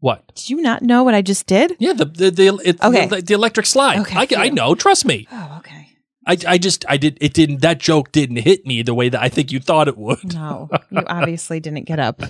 What? Do you not know what I just did? Yeah, the the the, it, Okay. the, the electric slide. Okay, I, I know. Trust me. Oh, okay. I, I just I did it didn't that joke didn't hit me the way that I think you thought it would. No, (laughs) you obviously didn't get up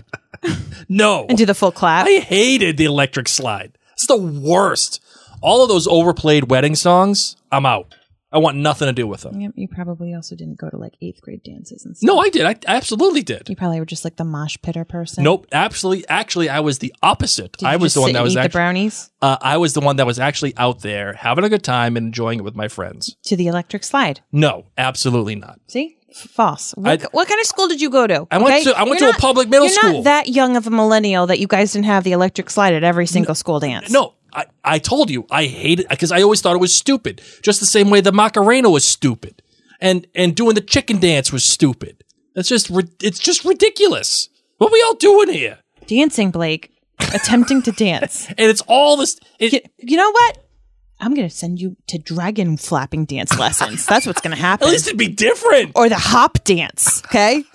No, and do the full clap. I hated the electric slide. It's the worst. All of those overplayed wedding songs, I'm out. I want nothing to do with them. Yep, you probably also didn't go to like eighth grade dances and stuff. No, I did. I absolutely did. You probably were just like the mosh pitter person. Nope, absolutely. Actually, I was the opposite. Did I you was just the one sit that and was eat the actually brownies uh, I was the one that was actually out there having a good time and enjoying it with my friends. to the electric slide. No, absolutely not. See, F- false. What, I- what kind of school did you go to? I went to- I went to a public middle you're school. Not that young of a millennial that you guys didn't have the electric slide at every single school dance. No, I, I told you I hate it because I always thought it was stupid. Just the same way the Macarena was stupid, and and doing the chicken dance was stupid. That's just it's just ridiculous. What we all doing here? dancing, Blake, attempting to dance. (laughs) And it's all this. It, You, you know what? I'm gonna send you to dragon flapping dance lessons. That's what's gonna (laughs) happen. at least it'd be different. or the hop dance. Okay. (laughs)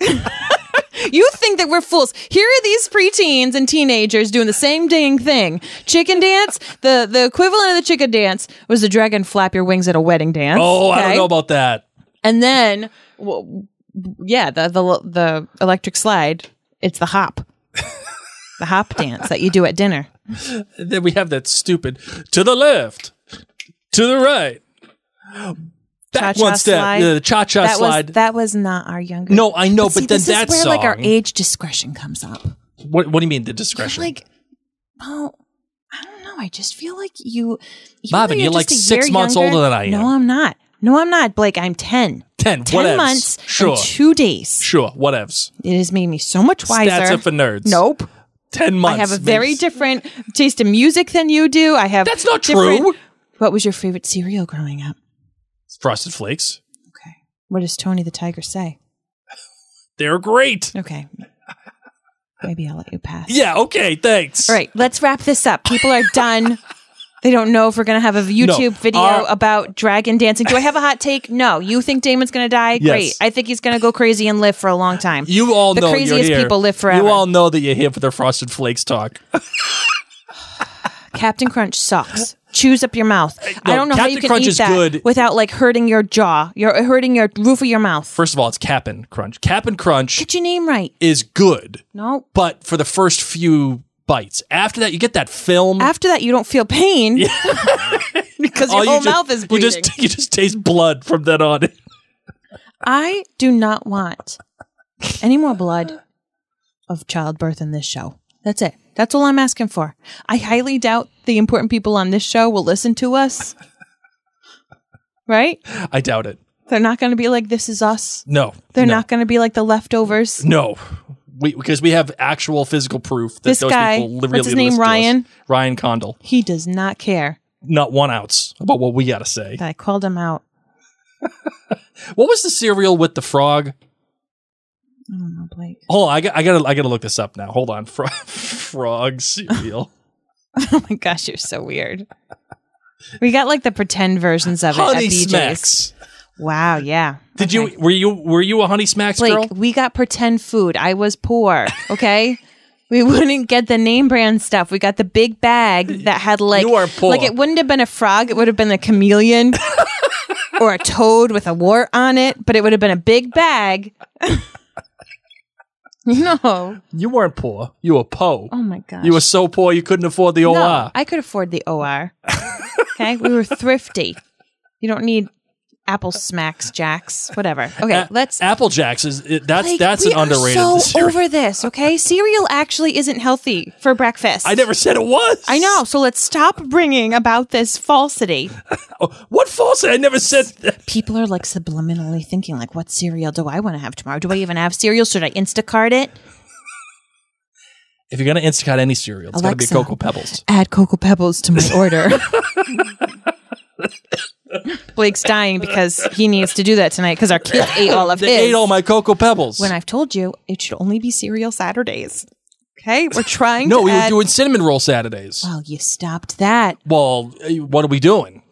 You think that we're fools. Here are these preteens and teenagers doing the same dang thing. Chicken dance, the, the equivalent of the chicken dance was the dragon flap your wings at a wedding dance. Oh, I don't know about that. And then, well, yeah, the, the, the electric slide, it's the hop. (laughs) the hop dance that you do at dinner. Then we have that stupid to the left, to the right, back Cha-cha one step, slide. the cha cha that slide. Was, that was not our younger. No, I know, but see, then this that is where like our age discretion comes up. what, what do you mean the discretion? Like, oh, I don't know. I just feel like you, Marvin, though you're like six months younger- older than I am. No, I'm not. No, I'm not, Blake. I'm ten. 10, Ten whatevs. months. Sure. Two days. sure, whatevs. It has made me so much wiser. Stats are for nerds. Nope. Ten months. I have a very makes- different taste in music than you do. I have. That's not different- true. What was your favorite cereal growing up? Frosted Flakes. Okay. What does Tony the Tiger say? They're great. Okay. Maybe I'll let you pass. Yeah, okay, thanks. All right, let's wrap this up. People are done. They don't know if we're going to have a YouTube video our- about dragon dancing. Do I have a hot take? No. You think Daemon's going to die? Yes. Great. I think he's going to go crazy and live for a long time. You all the know craziest you're here. people live forever. You all know that you're here for the Frosted Flakes talk. (laughs) Captain Crunch sucks. Chews up your mouth. I don't know how you can Crunch eat is that good. without like hurting your jaw. You're hurting your roof of your mouth. First of all, it's Cap'n Crunch. Cap'n Crunch Get your name right. is good, No. but for the first few bites. After that, you get that film. After that, you don't feel pain (laughs) because your All you whole mouth is You bleeding. just (laughs) you just taste blood from then on. I do not want any more blood of childbirth in this show. That's it. That's all I'm asking for. I highly doubt the important people on this show will listen to us. (laughs) Right? I doubt it. They're not going to be like, this is us. No, They're no, not going to be like the leftovers. No, we because we have actual physical proof that This those guy, people li- what's really his name, listen to us. Ryan? Ryan Condal. He does not care Not one ounce about what we got to say. I called him out. (laughs) What was the cereal with the frog? I don't know, Blake. Hold on, I got I got to I got to look this up now. Hold on, (laughs) Fro- frog cereal. (laughs) Oh my gosh, you're so weird. We got like the pretend versions of it Honey at BJ's. Smacks. Wow, yeah. Did you were you were you a Honey Smacks Blake, girl? we got pretend food. I was poor, okay? (laughs) we wouldn't get the name brand stuff. We got the big bag that had like You are poor. like it wouldn't have been a frog, it would have been a chameleon or a toad with a wart on it, but it would have been a big bag. (laughs) no. You weren't poor. You were po. Oh my gosh. You were so poor you couldn't afford the OR. I could afford the OR. okay, we were thrifty. You don't need Apple uh, Smacks, Jacks, whatever. Okay, A- let's. Apple Jacks is it, that's Like, that's an underrated. So cereal. over this, okay? (laughs) Cereal actually isn't healthy for breakfast. I never said it was. I know. So let's stop bringing about this falsity. (laughs) Oh, what falsity? I never said that. People are like subliminally thinking, like, what cereal do I want to have tomorrow? Do I even have cereal? Should I Instacart it? If you're gonna Instacart any cereal, it's gotta be Cocoa Pebbles. Add Cocoa Pebbles to my order. (laughs) Blake's dying because he needs to do that tonight because our kids ate all of They his. ate all my Cocoa Pebbles. when I've told you it should only be cereal Saturdays. Okay, we're (laughs) trying. no, to we were add- doing cinnamon roll Saturdays. Well, you stopped that. Well, uh, what are we doing?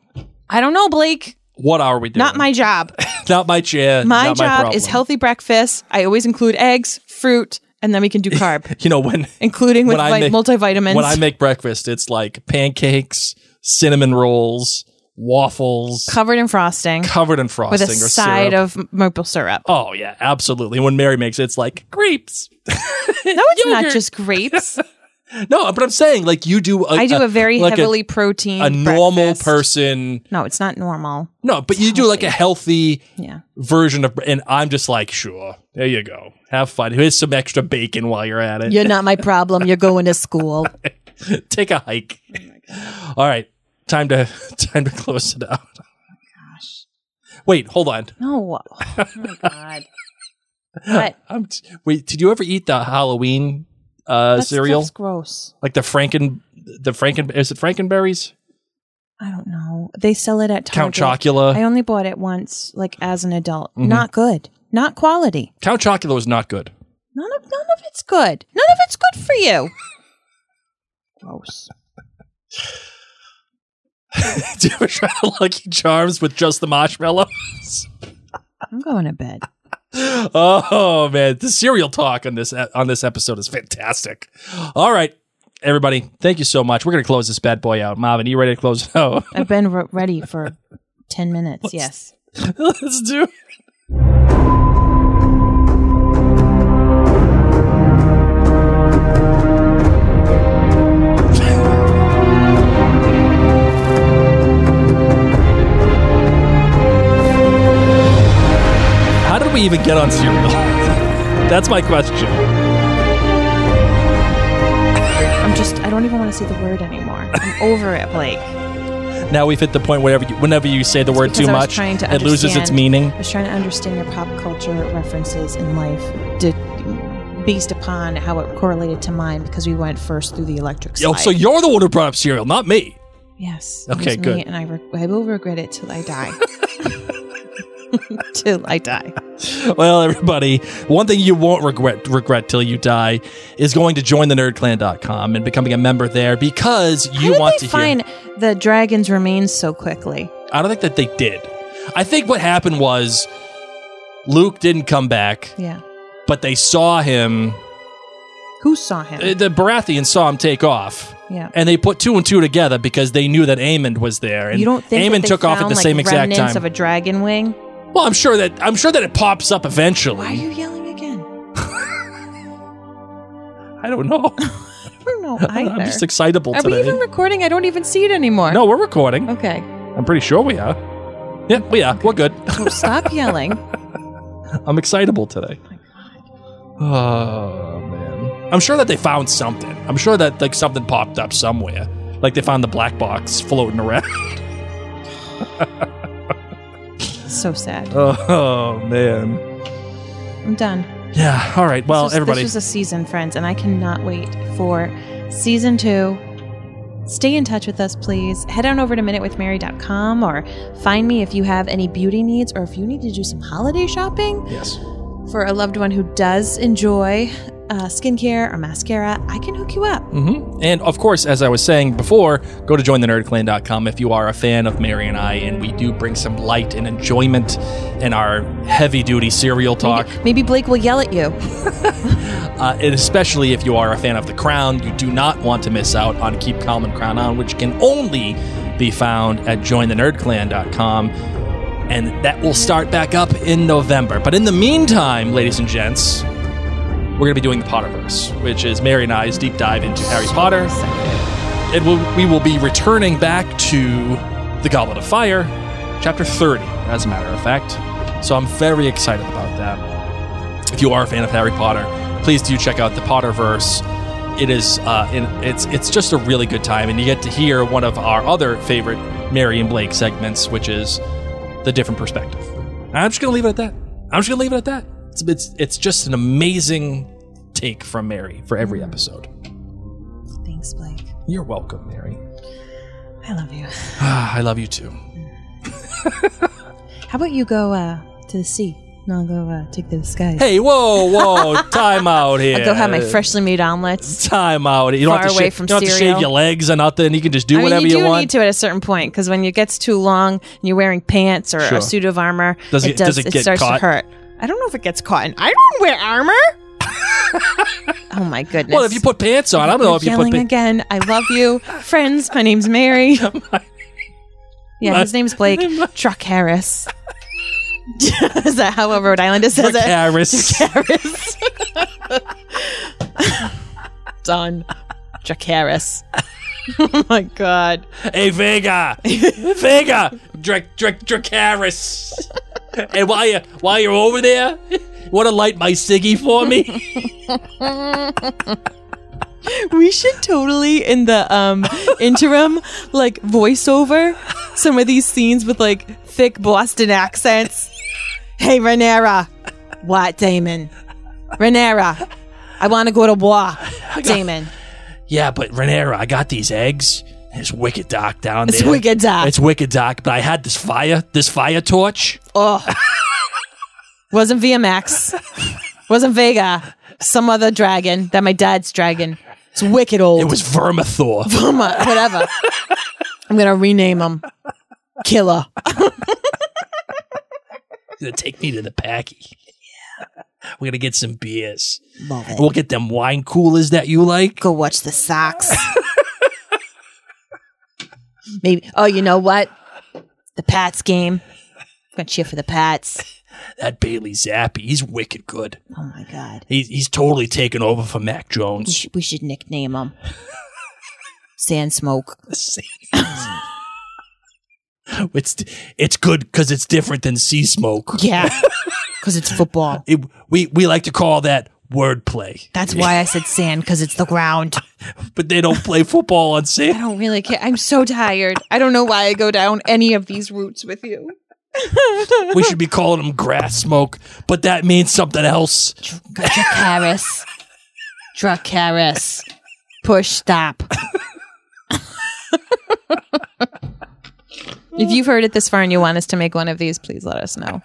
I don't know, Blake. What are we doing? (laughs) Not my job. not my chair. My not my job problem. is healthy breakfast. I always include eggs, fruit, and then we can do (laughs) carb, You know when including with when I vi- make- multivitamins. When I make breakfast, it's like pancakes, cinnamon rolls, waffles, covered in frosting, covered in frosting with a or side syrup. of maple syrup. Oh yeah, absolutely. When Mary makes it, it's like grapes. (laughs) no, it's not just grapes. (laughs) No, but I'm saying like you do. A, I do a very like heavily protein. a normal breakfast. person. No, it's not normal. No, but you do like a healthy Yeah. version of, and I'm just like, sure, there you go, have fun. Here's some extra bacon while you're at it. You're not my problem. You're going to school. (laughs) Take a hike. Oh All right, time to (laughs) time to close it out. Gosh. Wait, hold on. No. Oh my god. What? (laughs) I'm t- wait, did you ever eat the Halloween uh, That cereal? gross. Like the Franken, the Franken, is it Frankenberries? I don't know. They sell it at Count Target. Chocula. I only bought it once, like as an adult. Mhm. Not good. Not quality. Count Chocula was not good. None of none of it's good. None of it's good for you. (laughs) Gross. (laughs) Did you ever try the Lucky Charms with just the marshmallows? I'm going to bed. Oh man, the cereal talk on this on this episode is fantastic. All right, everybody, thank you so much. We're gonna close this bad boy out. Marvin, Are you ready to close it out? I've been re- ready for 10 minutes. yes. (laughs) Let's do it. We even get on cereal? (laughs) That's my question. I'm just, I don't even want to say the word anymore. I'm over it, Blake. Now we've hit the point whenever you, whenever you say the word too I was much, trying to it loses its understand- meaning. I was trying to understand your pop culture references in life di- based upon how it correlated to mine because we went first through the electric slide. Yo, so you're the one who brought up cereal, not me. Yes. it Okay, was me, good. and I, re- I will regret it till I die. (laughs) (laughs) till I die. Well, everybody, one thing you won't regret regret till you die is going to join the nerdclan.com and becoming a member there because you How did want they to find hear. the dragon's remains so quickly? I don't think that they did. I think what happened was Luke didn't come back, Yeah. but they saw him. Who saw him? uh, The Baratheons saw him take off. Yeah. And they put two and two together because they knew that Aemond was there. And you don't think Aemond that they took off at found, the like, same exact remnants time? of a dragon wing? Well, I'm sure that I'm sure that it pops up eventually. Why are you yelling again? (laughs) I don't know. (laughs) I don't know either. (laughs) I'm just excitable Are today. we even recording? I don't even see it anymore. no, we're recording. Okay. I'm pretty sure we are. Yeah, we are. We're good. So oh, stop yelling. I'm excitable today. Oh, oh man. I'm sure that they found something. I'm sure that like something popped up somewhere. Like they found the black box floating around. So sad. oh man. I'm done. Yeah. All right. Well, this was, everybody. This was a season, friends, and I cannot wait for season two. Stay in touch with us, please. Head on over to minutewithmary.com or find me if you have any beauty needs or if you need to do some holiday shopping yes. for a loved one who does enjoy uh, skincare or mascara. I can hook you up. hmm And of course, as I was saying before, go to jointhenerdclan.com if you are a fan of Mary and I, and we do bring some light and enjoyment in our heavy duty cereal talk. Maybe Blake will yell at you. (laughs) Uh, and especially if you are a fan of The Crown, you do not want to miss out on Keep Calm and Crown On, which can only be found at jointhenerdclan.com. And that will start back up in November. But in the meantime, ladies and gents, we're going to be doing the Potterverse, which is Mary and I's deep dive into Harry Potter. It will, we will be returning back to The Goblet of Fire, chapter 30, as a matter of fact. So I'm very excited about that. If you are a fan of Harry Potter, please do check out the Potterverse. It is uh, in, it's it's just a really good time, and you get to hear one of our other favorite Mary and Blake segments, which is the different perspective. I'm just gonna leave it at that. I'm just gonna leave it at that. It's it's, it's just an amazing take from Mary for every episode. Thanks, Blake. You're welcome, Mary. I love you. (sighs) I love you too. (laughs) How about you go uh, to the sea? And I'll go uh, take the skies. Hey, whoa, whoa, (laughs) time out here. I'll go have my freshly made omelets. time out. You don't have to, away shave, from you don't have to shave your legs or nothing. You can just do I mean, whatever you you, do want. need to at a certain point because when it gets too long and you're wearing pants or Sure. a suit of armor, Does it, it- does, does it get starts caught? to hurt. I don't know if it gets caught. And I don't wear armor. (laughs) oh my goodness! Well, if you put pants on, I don't know You're if you put yelling pa- again. I love you, (laughs) friends. My name's Mary. (laughs) yeah, his name's Blake Truck Harris. is that how Rhode Island says it? Harris. Harris. Done. Truck Harris. oh my god. Hey, Vhagar, Vhagar, Drake, Dracarys. hey, while you while you're over there, want to light my ciggy for me? (laughs) We should totally in the um interim like voiceover some of these scenes with like thick Boston accents. Hey Renera. What, Daemon? Renera. I want to go to Bois. Daemon. yeah, but Renera, I got these eggs. It's wicked dark down there. It's wicked dark. It's wicked dark. But I had this fire, this fire torch. Oh. (laughs) Wasn't VMX. Wasn't Vhagar. Some other dragon that my dad's dragon. It's wicked old. It was Vermithor. Verma, whatever. I'm gonna rename him. Killer. gonna take me to the packy. Yeah. We're gonna get some beers. Love it. We'll get them wine coolers that you like. Go watch the Sox. Maybe. Oh, you know what? The Pats game. I'm gonna cheer for the Pats. That Bailey Zappe, he's wicked good. Oh my god. He's he's totally taken over for Mac We Jones. should, we should nickname him (laughs) Sand Smoke. (laughs) It's it's good because it's different than Seasmoke. (laughs) Yeah, because it's football. It- we we like to call that wordplay. That's why I said sand because it's the ground. But they don't play football on sand. I don't really care. I'm so tired. I don't know why I go down any of these routes with you. (laughs) We should be calling them grass smoke, but that means something else. Dracarys. Dracarys. Push stop. if you've heard it this far and you want us to make one of these, please let us know.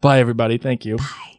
Bye, everybody. Thank you. Bye.